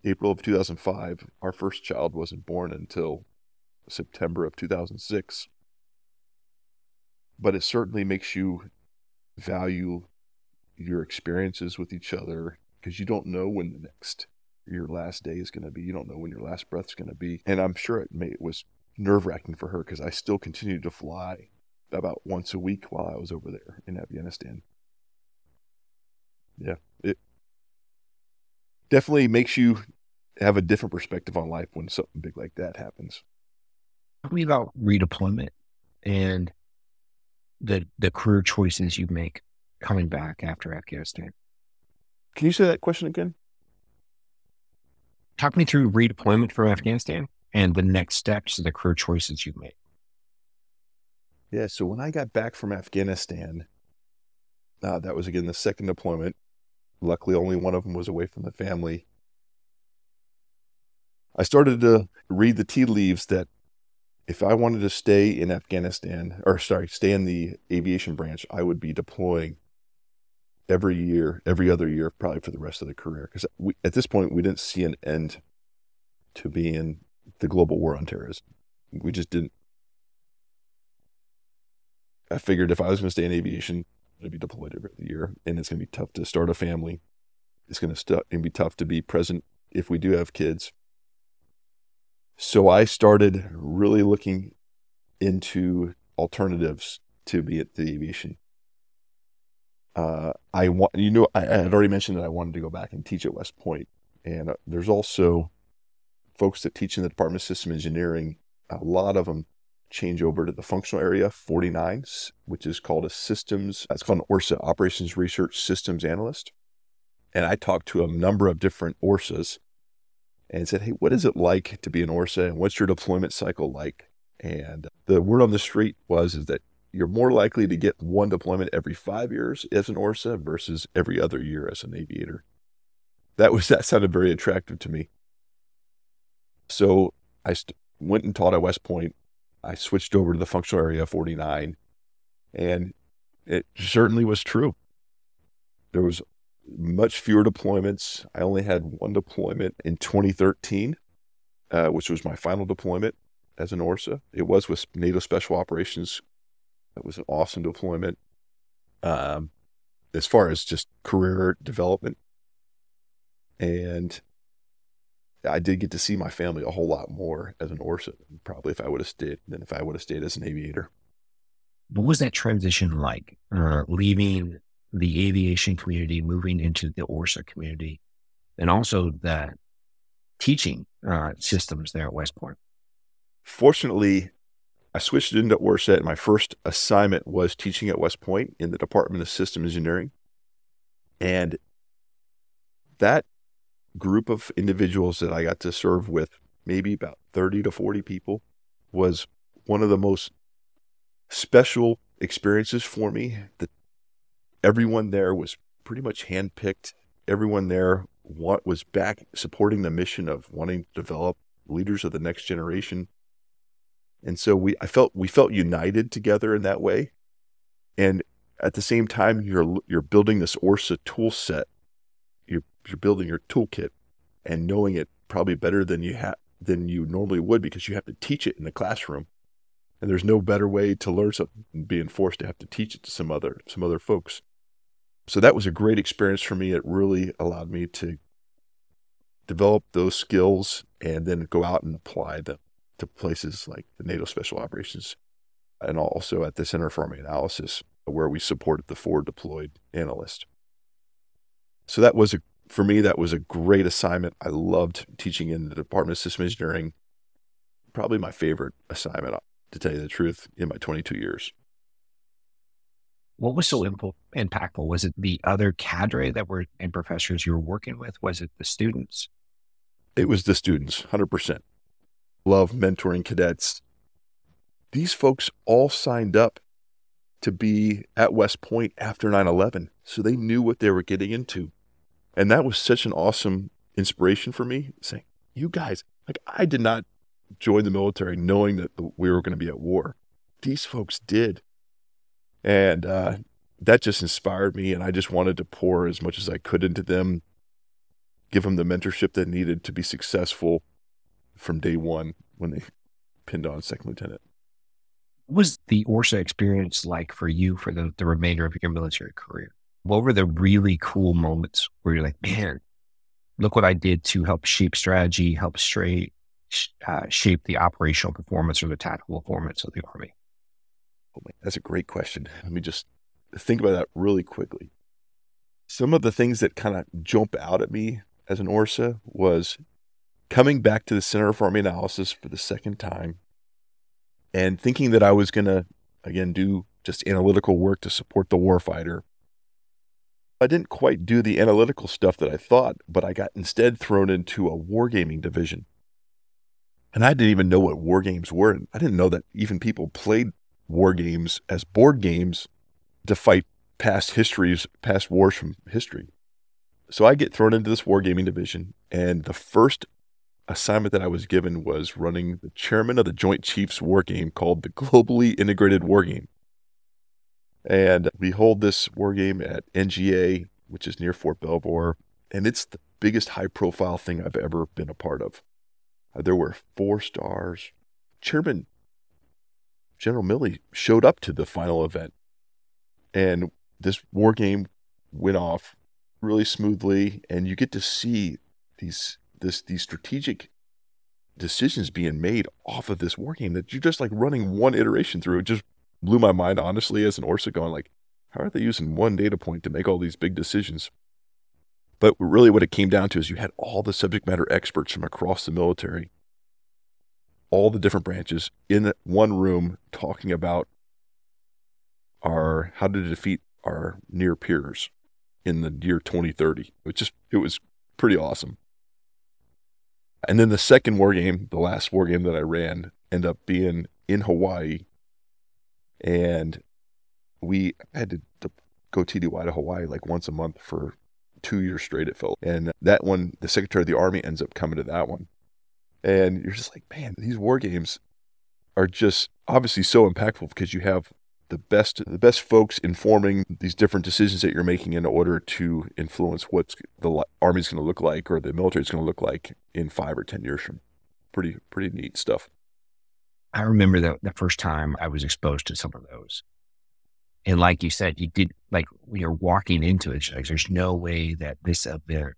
April of 2005. Our first child wasn't born until September of 2006. But it certainly makes you value your experiences with each other because you don't know when the next your last day is going to be. You don't know when your last breath is going to be. And I'm sure it, may, it was nerve wracking for her because I still continued to fly about once a week while I was over there in Afghanistan. Yeah, definitely makes you have a different perspective on life when something big like that happens.
Tell me about redeployment and the the career choices you make coming back after Afghanistan.
Can you say that question again?
Talk me through redeployment from Afghanistan and the next steps of the career choices you made.
Yeah, so when I got back from Afghanistan, uh, that was again the second deployment. Luckily, only one of them was away from the family. I started to read the tea leaves that if I wanted to stay in Afghanistan, or sorry, stay in the aviation branch, I would be deploying every year, every other year, probably for the rest of the career. Because at this point, we didn't see an end to being the global war on terrorism. We just didn't. I figured if I was going to stay in aviation, I'd be deployed every year, and it's going to be tough to start a family. It's going to st- be tough to be present if we do have kids. So I started really looking into alternatives to be at the aviation. Uh, I want, you know, I, I, had already mentioned that I wanted to go back and teach at West Point, and uh, there's also folks that teach in the Department of System Engineering. A lot of them change over to the functional area 49, which is called a systems. It's called an ORSA, Operations Research Systems Analyst. And I talked to a number of different ORSAs and said, Hey, what is it like to be an ORSA and what's your deployment cycle like? And the word on the street was is that you're more likely to get one deployment every five years as an ORSA versus every other year as an aviator. That was that sounded very attractive to me. So I st- went and taught at West Point. I switched over to the functional area 49, and it certainly was true. There was much fewer deployments. I only had one deployment in 2013, uh, which was my final deployment as an ORSA. It was with NATO Special Operations. That was an awesome deployment. Um, as far as just career development. And I did get to see my family a whole lot more as an ORSA, probably if I would have stayed than if I would have stayed as an aviator.
What was that transition like? Uh, leaving the aviation community moving into the ORSA community and also the teaching uh, systems there at West Point?
Fortunately, I switched into ORSA and my first assignment was teaching at West Point in the Department of System Engineering. And that group of individuals that I got to serve with, maybe about 30 to 40 people, was one of the most special experiences for me. The everyone there was pretty much handpicked. Everyone there was back supporting the mission of wanting to develop leaders of the next generation. And so we, I felt we felt united together in that way. And at the same time, you're you're building this ORSA tool set. You're building your toolkit and knowing it probably better than you have than you normally would because you have to teach it in the classroom. And there's no better way to learn something than being forced to have to teach it to some other some other folks. So that was a great experience for me. It really allowed me to develop those skills and then go out and apply them to places like the NATO Special Operations and also at the Center for Army Analysis, where we supported the forward deployed analyst. So that was a for me, that was a great assignment. I loved teaching in the Department of System Engineering. Probably my favorite assignment, to tell you the truth, in my 22 years.
What was so imp- impactful? Was it the other cadre that were and professors you were working with? Was it the students?
It was the students, 100%. Love mentoring cadets. These folks all signed up to be at West Point after 9 11. So they knew what they were getting into. And that was such an awesome inspiration for me saying, you guys, like I did not join the military knowing that we were going to be at war. These folks did. And uh, that just inspired me. And I just wanted to pour as much as I could into them, give them the mentorship that needed to be successful from day one when they pinned on second lieutenant.
What was the ORSA experience like for you for the, the remainder of your military career? What were the really cool moments where you're like, man, look what I did to help shape strategy, help straight, uh, shape the operational performance or the tactical performance of the Army?
Oh, that's a great question. Let me just think about that really quickly. Some of the things that kind of jump out at me as an ORSA was coming back to the Center for Army Analysis for the second time and thinking that I was going to, again, do just analytical work to support the warfighter I didn't quite do the analytical stuff that I thought, but I got instead thrown into a wargaming division. And I didn't even know what war games were. And I didn't know that even people played war games as board games to fight past histories, past wars from history. So I get thrown into this wargaming division, and the first assignment that I was given was running the chairman of the Joint Chiefs war game called the Globally Integrated War Game. And we hold this war game at NGA, which is near Fort Belvoir. And it's the biggest high profile thing I've ever been a part of. Uh, there were four stars. Chairman General Milley showed up to the final event. And this war game went off really smoothly. And you get to see these this these strategic decisions being made off of this war game that you're just like running one iteration through. Just blew my mind, honestly, as an ORSA going like, how are they using one data point to make all these big decisions? But really what it came down to is you had all the subject matter experts from across the military, all the different branches in one room talking about our how to defeat our near peers in the year 2030. It just it was pretty awesome. And then the second war game, the last war game that I ran, ended up being in Hawaii and we had to, to go TDY to Hawaii like once a month for two years straight. It felt, and that one, the Secretary of the Army ends up coming to that one, and you're just like, man, these war games are just obviously so impactful because you have the best the best folks informing these different decisions that you're making in order to influence what the army's going to look like or the military is going to look like in five or ten years from. Pretty pretty neat stuff
I remember the, the first time I was exposed to some of those. And like you said, you did like when you're walking into it, like, there's no way that this event,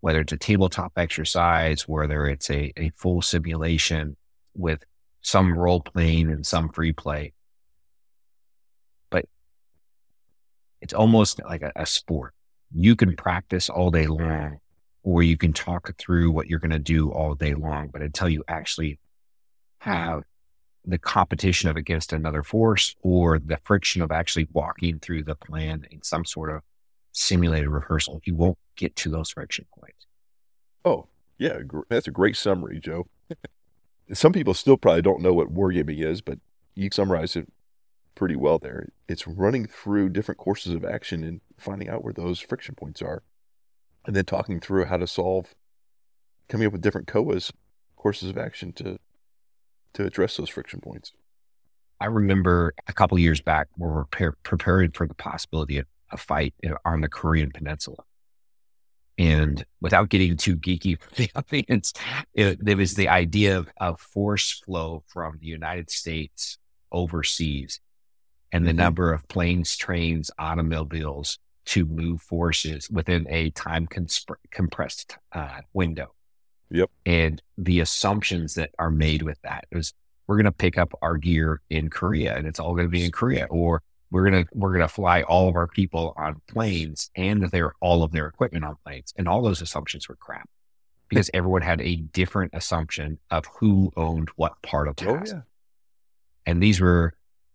whether it's a tabletop exercise, whether it's a, a full simulation with some role playing and some free play, but it's almost like a, a sport. You can practice all day long, or you can talk through what you're going to do all day long. But until you actually have the competition of against another force or the friction of actually walking through the plan in some sort of simulated rehearsal, you won't get to those friction points.
Oh, yeah. That's a great summary, Joe. some people still probably don't know what wargaming is, but you summarized it pretty well there. It's running through different courses of action and finding out where those friction points are, and then talking through how to solve, coming up with different COAs, courses of action to to address those friction points.
I remember a couple years back we were pre- preparing for the possibility of a fight on the Korean Peninsula. And without getting too geeky for the audience, it, there was the idea of, of force flow from the United States overseas and the mm-hmm. number of planes, trains, automobiles to move forces within a time consp- compressed uh, window.
Yep.
And the assumptions that are made with that is we're going to pick up our gear in Korea and it's all going to be in Korea, or we're going to we're going to fly all of our people on planes and their all of their equipment on planes. And all those assumptions were crap because everyone had a different assumption of who owned what part of
the Oh, yeah.
And these were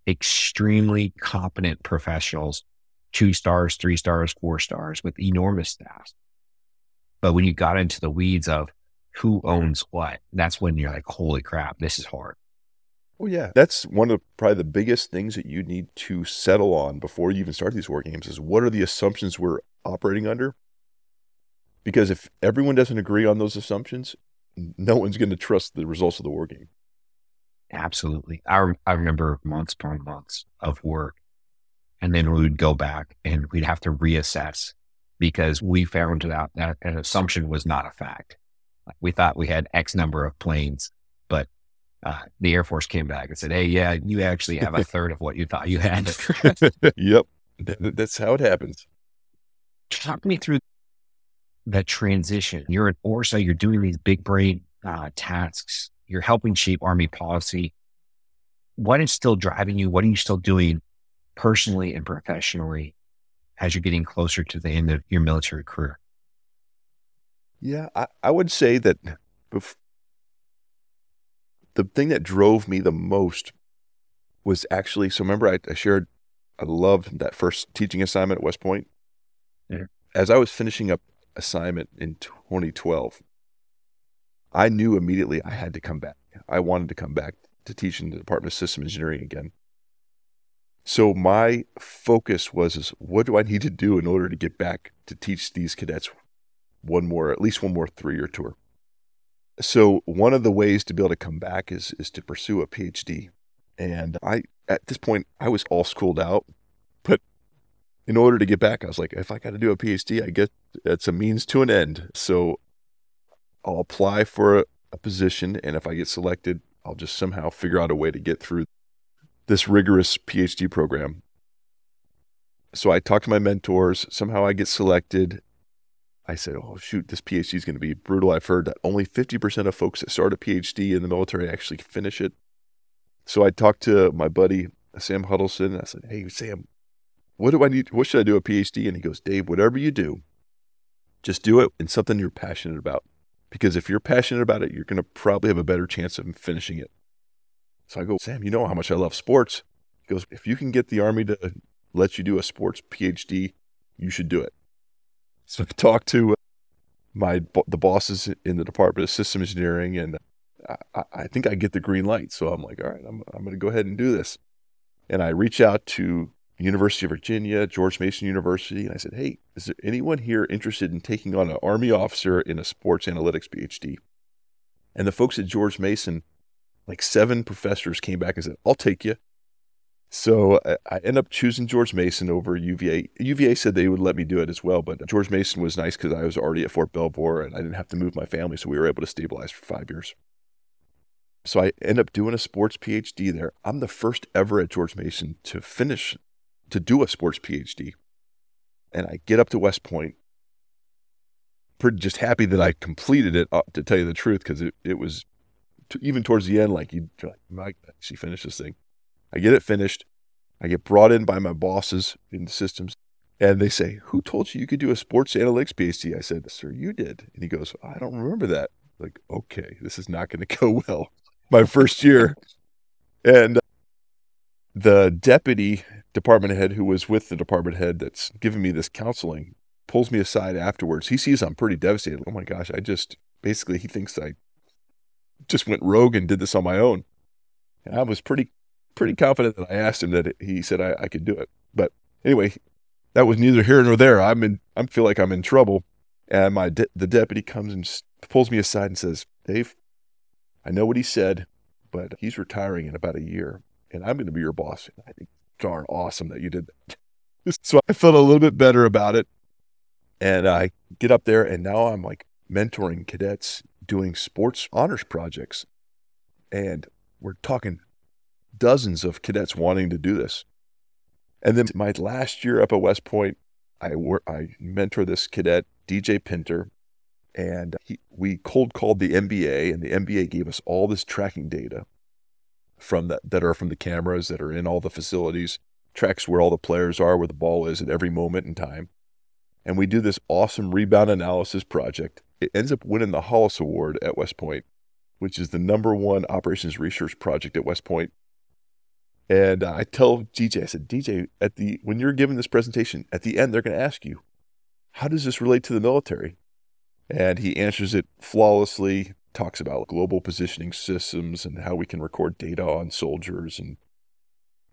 extremely competent professionals, two stars, three stars, four stars with enormous staffs. But when you got into the weeds of who owns what, that's when you're like, holy crap, this is hard.
Oh yeah, that's one of probably the biggest things that you need to settle on before you even start these war games is what are the assumptions we're operating under? Because if everyone doesn't agree on those assumptions, no one's going to trust the results of the war game.
Absolutely. I, I remember months upon months of work. And then we would go back and we'd have to reassess because we found out that an assumption was not a fact. We thought we had X number of planes, but uh, the Air Force came back and said, Hey, yeah, you actually have a third of what you thought you had.
yep. That's how it happens.
Talk me through that transition. You're at ORSA, you're doing these big brain uh, tasks you're helping shape Army policy. What is still driving you? What are you still doing personally and professionally as you're getting closer to the end of your military career?
Yeah, I, I would say that bef- the thing that drove me the most was actually so remember I, I shared I loved that first teaching assignment at West Point.
Yeah.
As I was finishing up assignment in 2012, I knew immediately I had to come back. I wanted to come back to teach in the Department of System Engineering again. So my focus was is what do I need to do in order to get back to teach these cadets one more, at least one more three-year tour. So one of the ways to be able to come back is is to pursue a PhD. And I at this point I was all schooled out, but in order to get back, I was like, if I got to do a PhD, I get it's a means to an end. So I'll apply for a, a position, and if I get selected, I'll just somehow figure out a way to get through this rigorous PhD program. So I talk to my mentors. Somehow I get selected. I said, oh, shoot, this PhD is going to be brutal. I've heard that only 50% of folks that start a PhD in the military actually finish it. So I talked to my buddy, Sam Huddleston, and I said, hey, Sam, what do I need? What should I do a PhD? And he goes, Dave, whatever you do, just do it in something you're passionate about because if you're passionate about it, you're going to probably have a better chance of finishing it. So I go, Sam, you know how much I love sports. He goes, if you can get the Army to let you do a sports PhD, you should do it. So I talked to uh, my the bosses in the Department of System Engineering, and uh, I, I think I get the green light. So I'm like, all right, I'm, I'm going to go ahead and do this. And I reach out to University of Virginia, George Mason University. And I said, Hey, is there anyone here interested in taking on an Army officer in a sports analytics PhD? And the folks at George Mason, like seven professors came back and said, I'll take you. So I, I end up choosing George Mason over UVA. UVA said they would let me do it as well, but George Mason was nice because I was already at Fort Belvoir and I didn't have to move my family. So we were able to stabilize for five years. So I end up doing a sports PhD there. I'm the first ever at George Mason to finish to do a sports PhD. And I get up to West Point, pretty just happy that I completed it, uh, to tell you the truth, because it, it was even towards the end, like, you like, Mike, she finished this thing. I get it finished. I get brought in by my bosses in the systems, and they say, Who told you you could do a sports analytics PhD? I said, Sir, you did. And he goes, I don't remember that. Like, okay, this is not going to go well. My first year. And uh, the deputy department head who was with the department head that's giving me this counseling pulls me aside afterwards. He sees I'm pretty devastated. Oh my gosh, I just basically he thinks I just went rogue and did this on my own. And I was pretty pretty confident that I asked him that he said I, I could do it. But anyway, that was neither here nor there. I'm in I feel like I'm in trouble. And my de- the deputy comes and pulls me aside and says, "Dave, I know what he said, but he's retiring in about a year and I'm going to be your boss. I think darn awesome that you did that. so I felt a little bit better about it. And I get up there, and now I'm like mentoring cadets doing sports honors projects. And we're talking dozens of cadets wanting to do this. And then my last year up at West Point, I wor- I mentor this cadet, DJ Pinter, and he, we cold called the NBA, and the NBA gave us all this tracking data from that that are from the cameras that are in all the facilities, tracks where all the players are, where the ball is at every moment in time. And we do this awesome rebound analysis project. It ends up winning the Hollis Award at West Point, which is the number one operations research project at West Point. And I tell DJ, I said, DJ, at the when you're giving this presentation, at the end, they're going to ask you, how does this relate to the military? And he answers it flawlessly, talks about global positioning systems and how we can record data on soldiers. And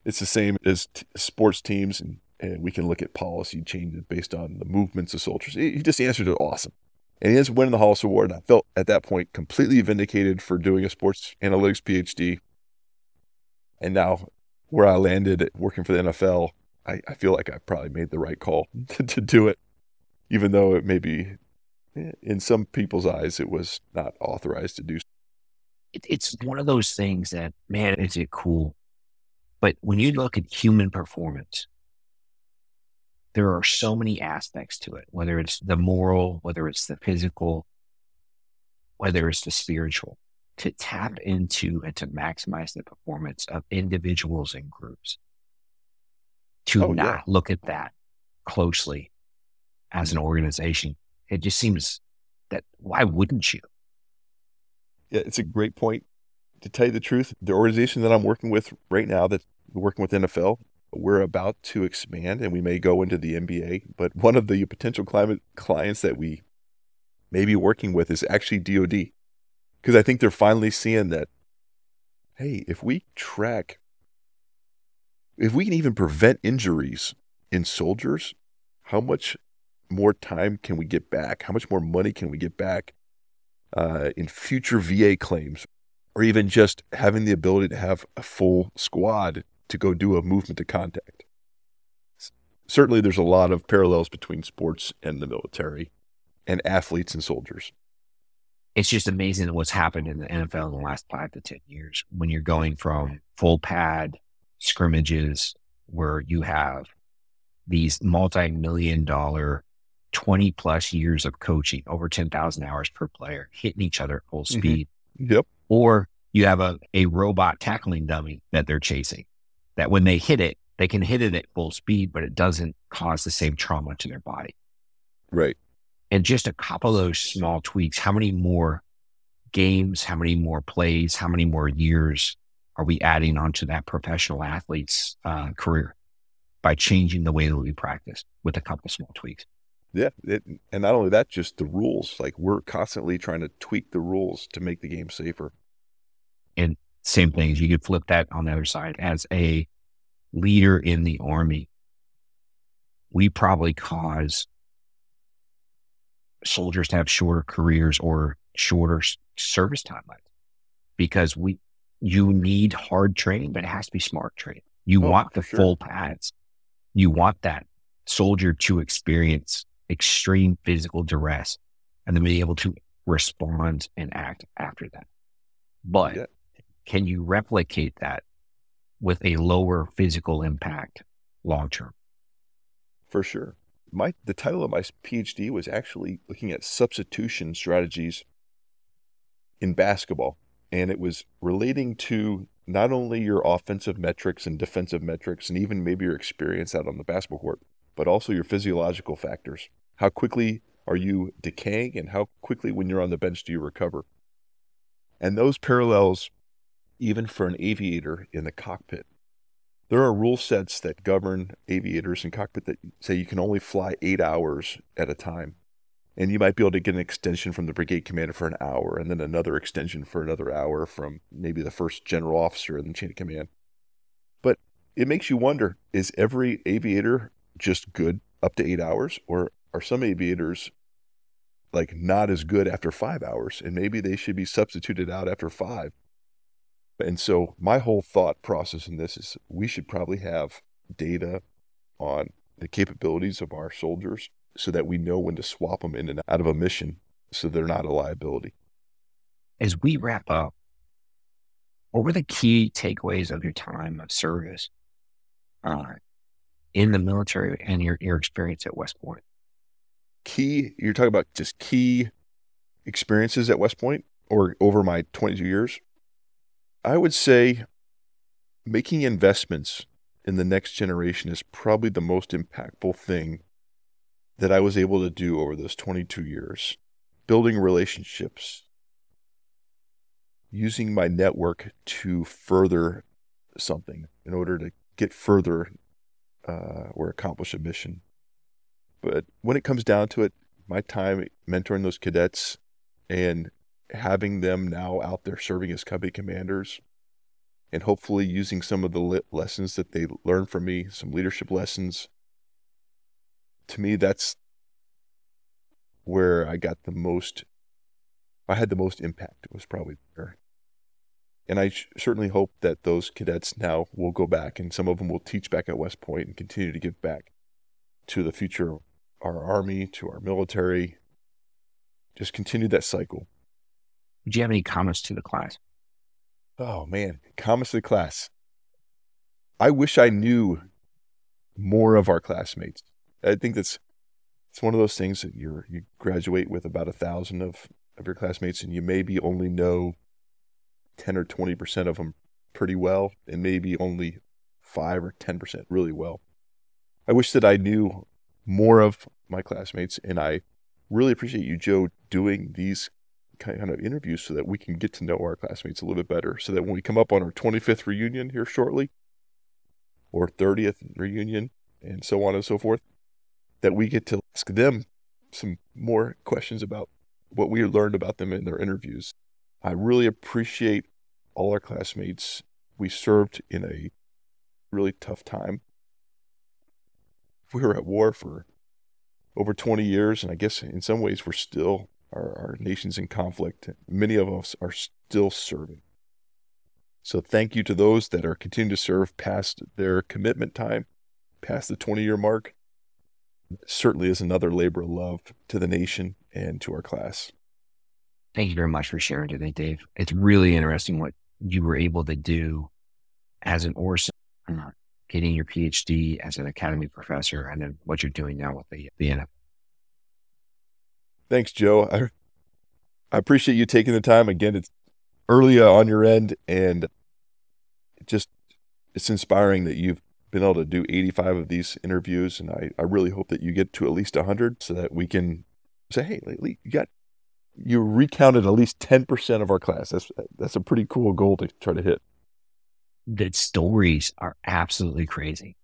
it's the same as t- sports teams, and, and we can look at policy changes based on the movements of soldiers. He just answered it awesome. And he ends up winning the Hollis Award. And I felt at that point completely vindicated for doing a sports analytics PhD. And now, where I landed working for the NFL, I, I feel like I probably made the right call to, to do it, even though it may be eh, in some people's eyes, it was not authorized to do.
It, it's one of those things that, man, is it cool? But when you look at human performance, there are so many aspects to it, whether it's the moral, whether it's the physical, whether it's the spiritual, to tap mm-hmm. into and to maximize the performance of individuals and groups. To oh, not yeah. look at that closely as an organization it just seems that why wouldn't you?
Yeah, it's a great point. To tell you the truth, the organization that I'm working with right now, that's working with NFL, we're about to expand and we may go into the NBA. But one of the potential climate clients that we may be working with is actually DoD, because I think they're finally seeing that. Hey, if we track, if we can even prevent injuries in soldiers, how much more time can we get back? How much more money can we get back uh, in future VA claims? Or even just having the ability to have a full squad to go do a movement to contact. Certainly, there's a lot of parallels between sports and the military and athletes and soldiers.
It's just amazing what's happened in the NFL in the last five to 10 years when you're going from full pad scrimmages where you have these multi million dollar 20 plus years of coaching, over 10,000 hours per player, hitting each other at full mm-hmm. speed.
Mm-hmm. Yep.
Or you have a, a robot tackling dummy that they're chasing, that when they hit it, they can hit it at full speed, but it doesn't cause the same trauma to their body.
Right.
And just a couple of those small tweaks, how many more games, how many more plays, how many more years are we adding onto that professional athlete's uh, career by changing the way that we practice with a couple small tweaks?
Yeah, it, and not only that, just the rules. Like we're constantly trying to tweak the rules to make the game safer.
And same things, you could flip that on the other side. As a leader in the army, we probably cause soldiers to have shorter careers or shorter service timelines because we you need hard training, but it has to be smart training. You oh, want the sure. full pads. You want that soldier to experience extreme physical duress and then be able to respond and act after that. But yeah. can you replicate that with a lower physical impact long term?
For sure. My the title of my PhD was actually looking at substitution strategies in basketball and it was relating to not only your offensive metrics and defensive metrics and even maybe your experience out on the basketball court, but also your physiological factors. How quickly are you decaying, and how quickly, when you're on the bench, do you recover? And those parallels, even for an aviator in the cockpit, there are rule sets that govern aviators in cockpit that say you can only fly eight hours at a time. And you might be able to get an extension from the brigade commander for an hour, and then another extension for another hour from maybe the first general officer in the chain of command. But it makes you wonder is every aviator just good up to eight hours, or are some aviators like not as good after five hours? And maybe they should be substituted out after five. And so my whole thought process in this is we should probably have data on the capabilities of our soldiers so that we know when to swap them in and out of a mission so they're not a liability.
As we wrap up, what were the key takeaways of your time of service uh, in the military and your, your experience at West Point?
Key, you're talking about just key experiences at West Point or over my 22 years? I would say making investments in the next generation is probably the most impactful thing that I was able to do over those 22 years. Building relationships, using my network to further something in order to get further uh, or accomplish a mission. But when it comes down to it, my time mentoring those cadets and having them now out there serving as company commanders and hopefully using some of the lessons that they learned from me, some leadership lessons. To me, that's where I got the most, I had the most impact. It was probably there. And I sh- certainly hope that those cadets now will go back and some of them will teach back at West Point and continue to give back to the future of our Army, to our military. Just continue that cycle.
Do you have any comments to the class?
Oh man, comments to the class. I wish I knew more of our classmates. I think that's it's one of those things that you're you graduate with about a thousand of of your classmates, and you maybe only know ten or twenty percent of them pretty well, and maybe only five or ten percent really well. I wish that I knew more of my classmates, and I really appreciate you, Joe, doing these kind of interviews so that we can get to know our classmates a little bit better. So that when we come up on our 25th reunion here shortly, or 30th reunion, and so on and so forth, that we get to ask them some more questions about what we learned about them in their interviews. I really appreciate all our classmates. We served in a really tough time. We were at war for over 20 years, and I guess in some ways we're still our, our nation's in conflict. Many of us are still serving. So thank you to those that are continuing to serve past their commitment time, past the 20 year mark. certainly is another labor of love to the nation and to our class.
Thank you very much for sharing today, Dave. It's really interesting what you were able to do as an ORSA, uh, getting your PhD as an academy professor, and then what you're doing now with the, the NFL.
Thanks, Joe. I, I appreciate you taking the time. Again, it's early uh, on your end, and just it's inspiring that you've been able to do 85 of these interviews. And I, I really hope that you get to at least 100 so that we can say, hey, lately you got you recounted at least 10% of our class. That's that's a pretty cool goal to try to hit.
The stories are absolutely crazy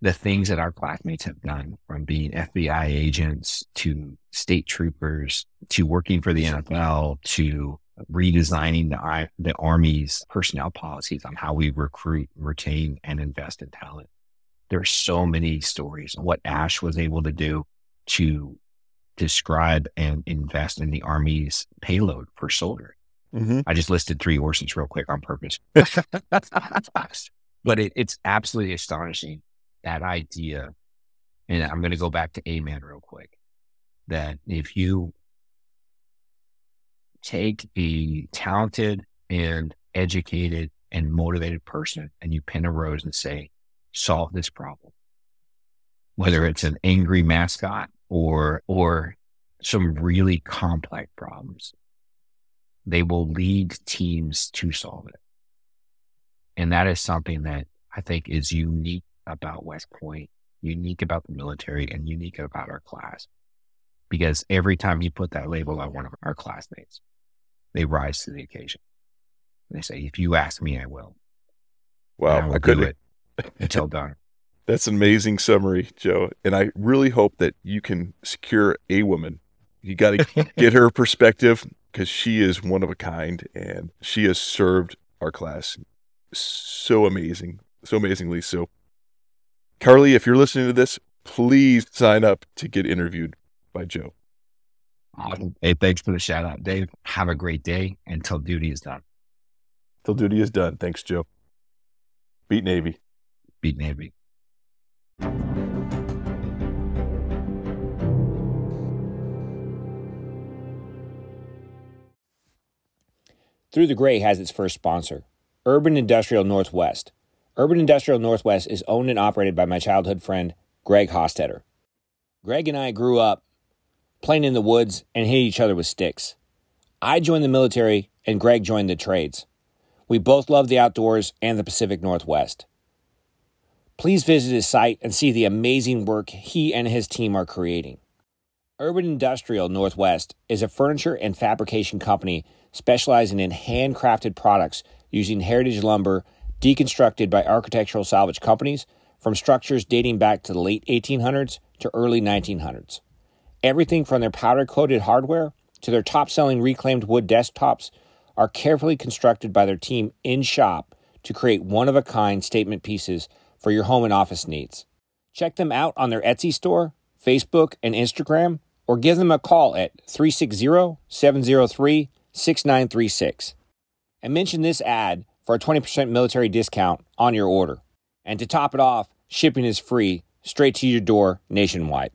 the things that our classmates have done from being FBI agents to state troopers to working for the NFL to redesigning the, the Army's personnel policies on how we recruit, retain, and invest in talent. There are so many stories what Ash was able to do to describe and invest in the Army's payload for soldier. Mm-hmm. I just listed three ORSAs real quick on purpose. but it, it's absolutely astonishing that idea, and I'm going to go back to A-Man real quick, that if you take a talented and educated and motivated person and you pin a rose and say, solve this problem, whether it's an angry mascot or, or some really complex problems, they will lead teams to solve it. And that is something that I think is unique about West Point, unique about the military, and unique about our class. Because every time you put that label on one of our classmates, they rise to the occasion. They say, if you ask me, I will.
Wow.
I, I do it until done.
That's an amazing summary, Joe. And I really hope that you can secure a woman. You got to get her perspective because she is one of a kind and she has served our class so amazing, so amazingly. So Carly, if you're listening to this, please sign up to get interviewed by Joe.
Awesome. Hey, thanks for the shout out, Dave. Have a great day until duty is done.
Till duty is done. Thanks, Joe. Beat Navy.
Beat Navy.
Through the Gray has its first sponsor, Urban Industrial Northwest. Urban Industrial Northwest is owned and operated by my childhood friend, Greg Hostetter. Greg and I grew up playing in the woods and hitting each other with sticks. I joined the military and Greg joined the trades. We both love the outdoors and the Pacific Northwest. Please visit his site and see the amazing work he and his team are creating. Urban Industrial Northwest is a furniture and fabrication company specializing in handcrafted products using heritage lumber deconstructed by architectural salvage companies from structures dating back to the late 1800s to early 1900s. Everything from their powder coated hardware to their top selling reclaimed wood desktops are carefully constructed by their team in shop to create one of a kind statement pieces for your home and office needs. Check them out on their Etsy store, Facebook, and Instagram, or give them a call at 360 703 6936. And mention this ad for a 20% military discount on your order. And to top it off, shipping is free straight to your door nationwide.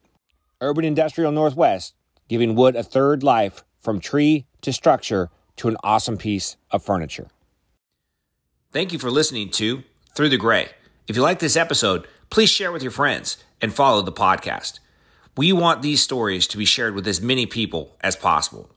Urban Industrial Northwest, giving wood a third life from tree to structure to an awesome piece of furniture. Thank you for listening to Through the Gray. If you like this episode, please share with your friends and follow the podcast. We want these stories to be shared with as many people as possible.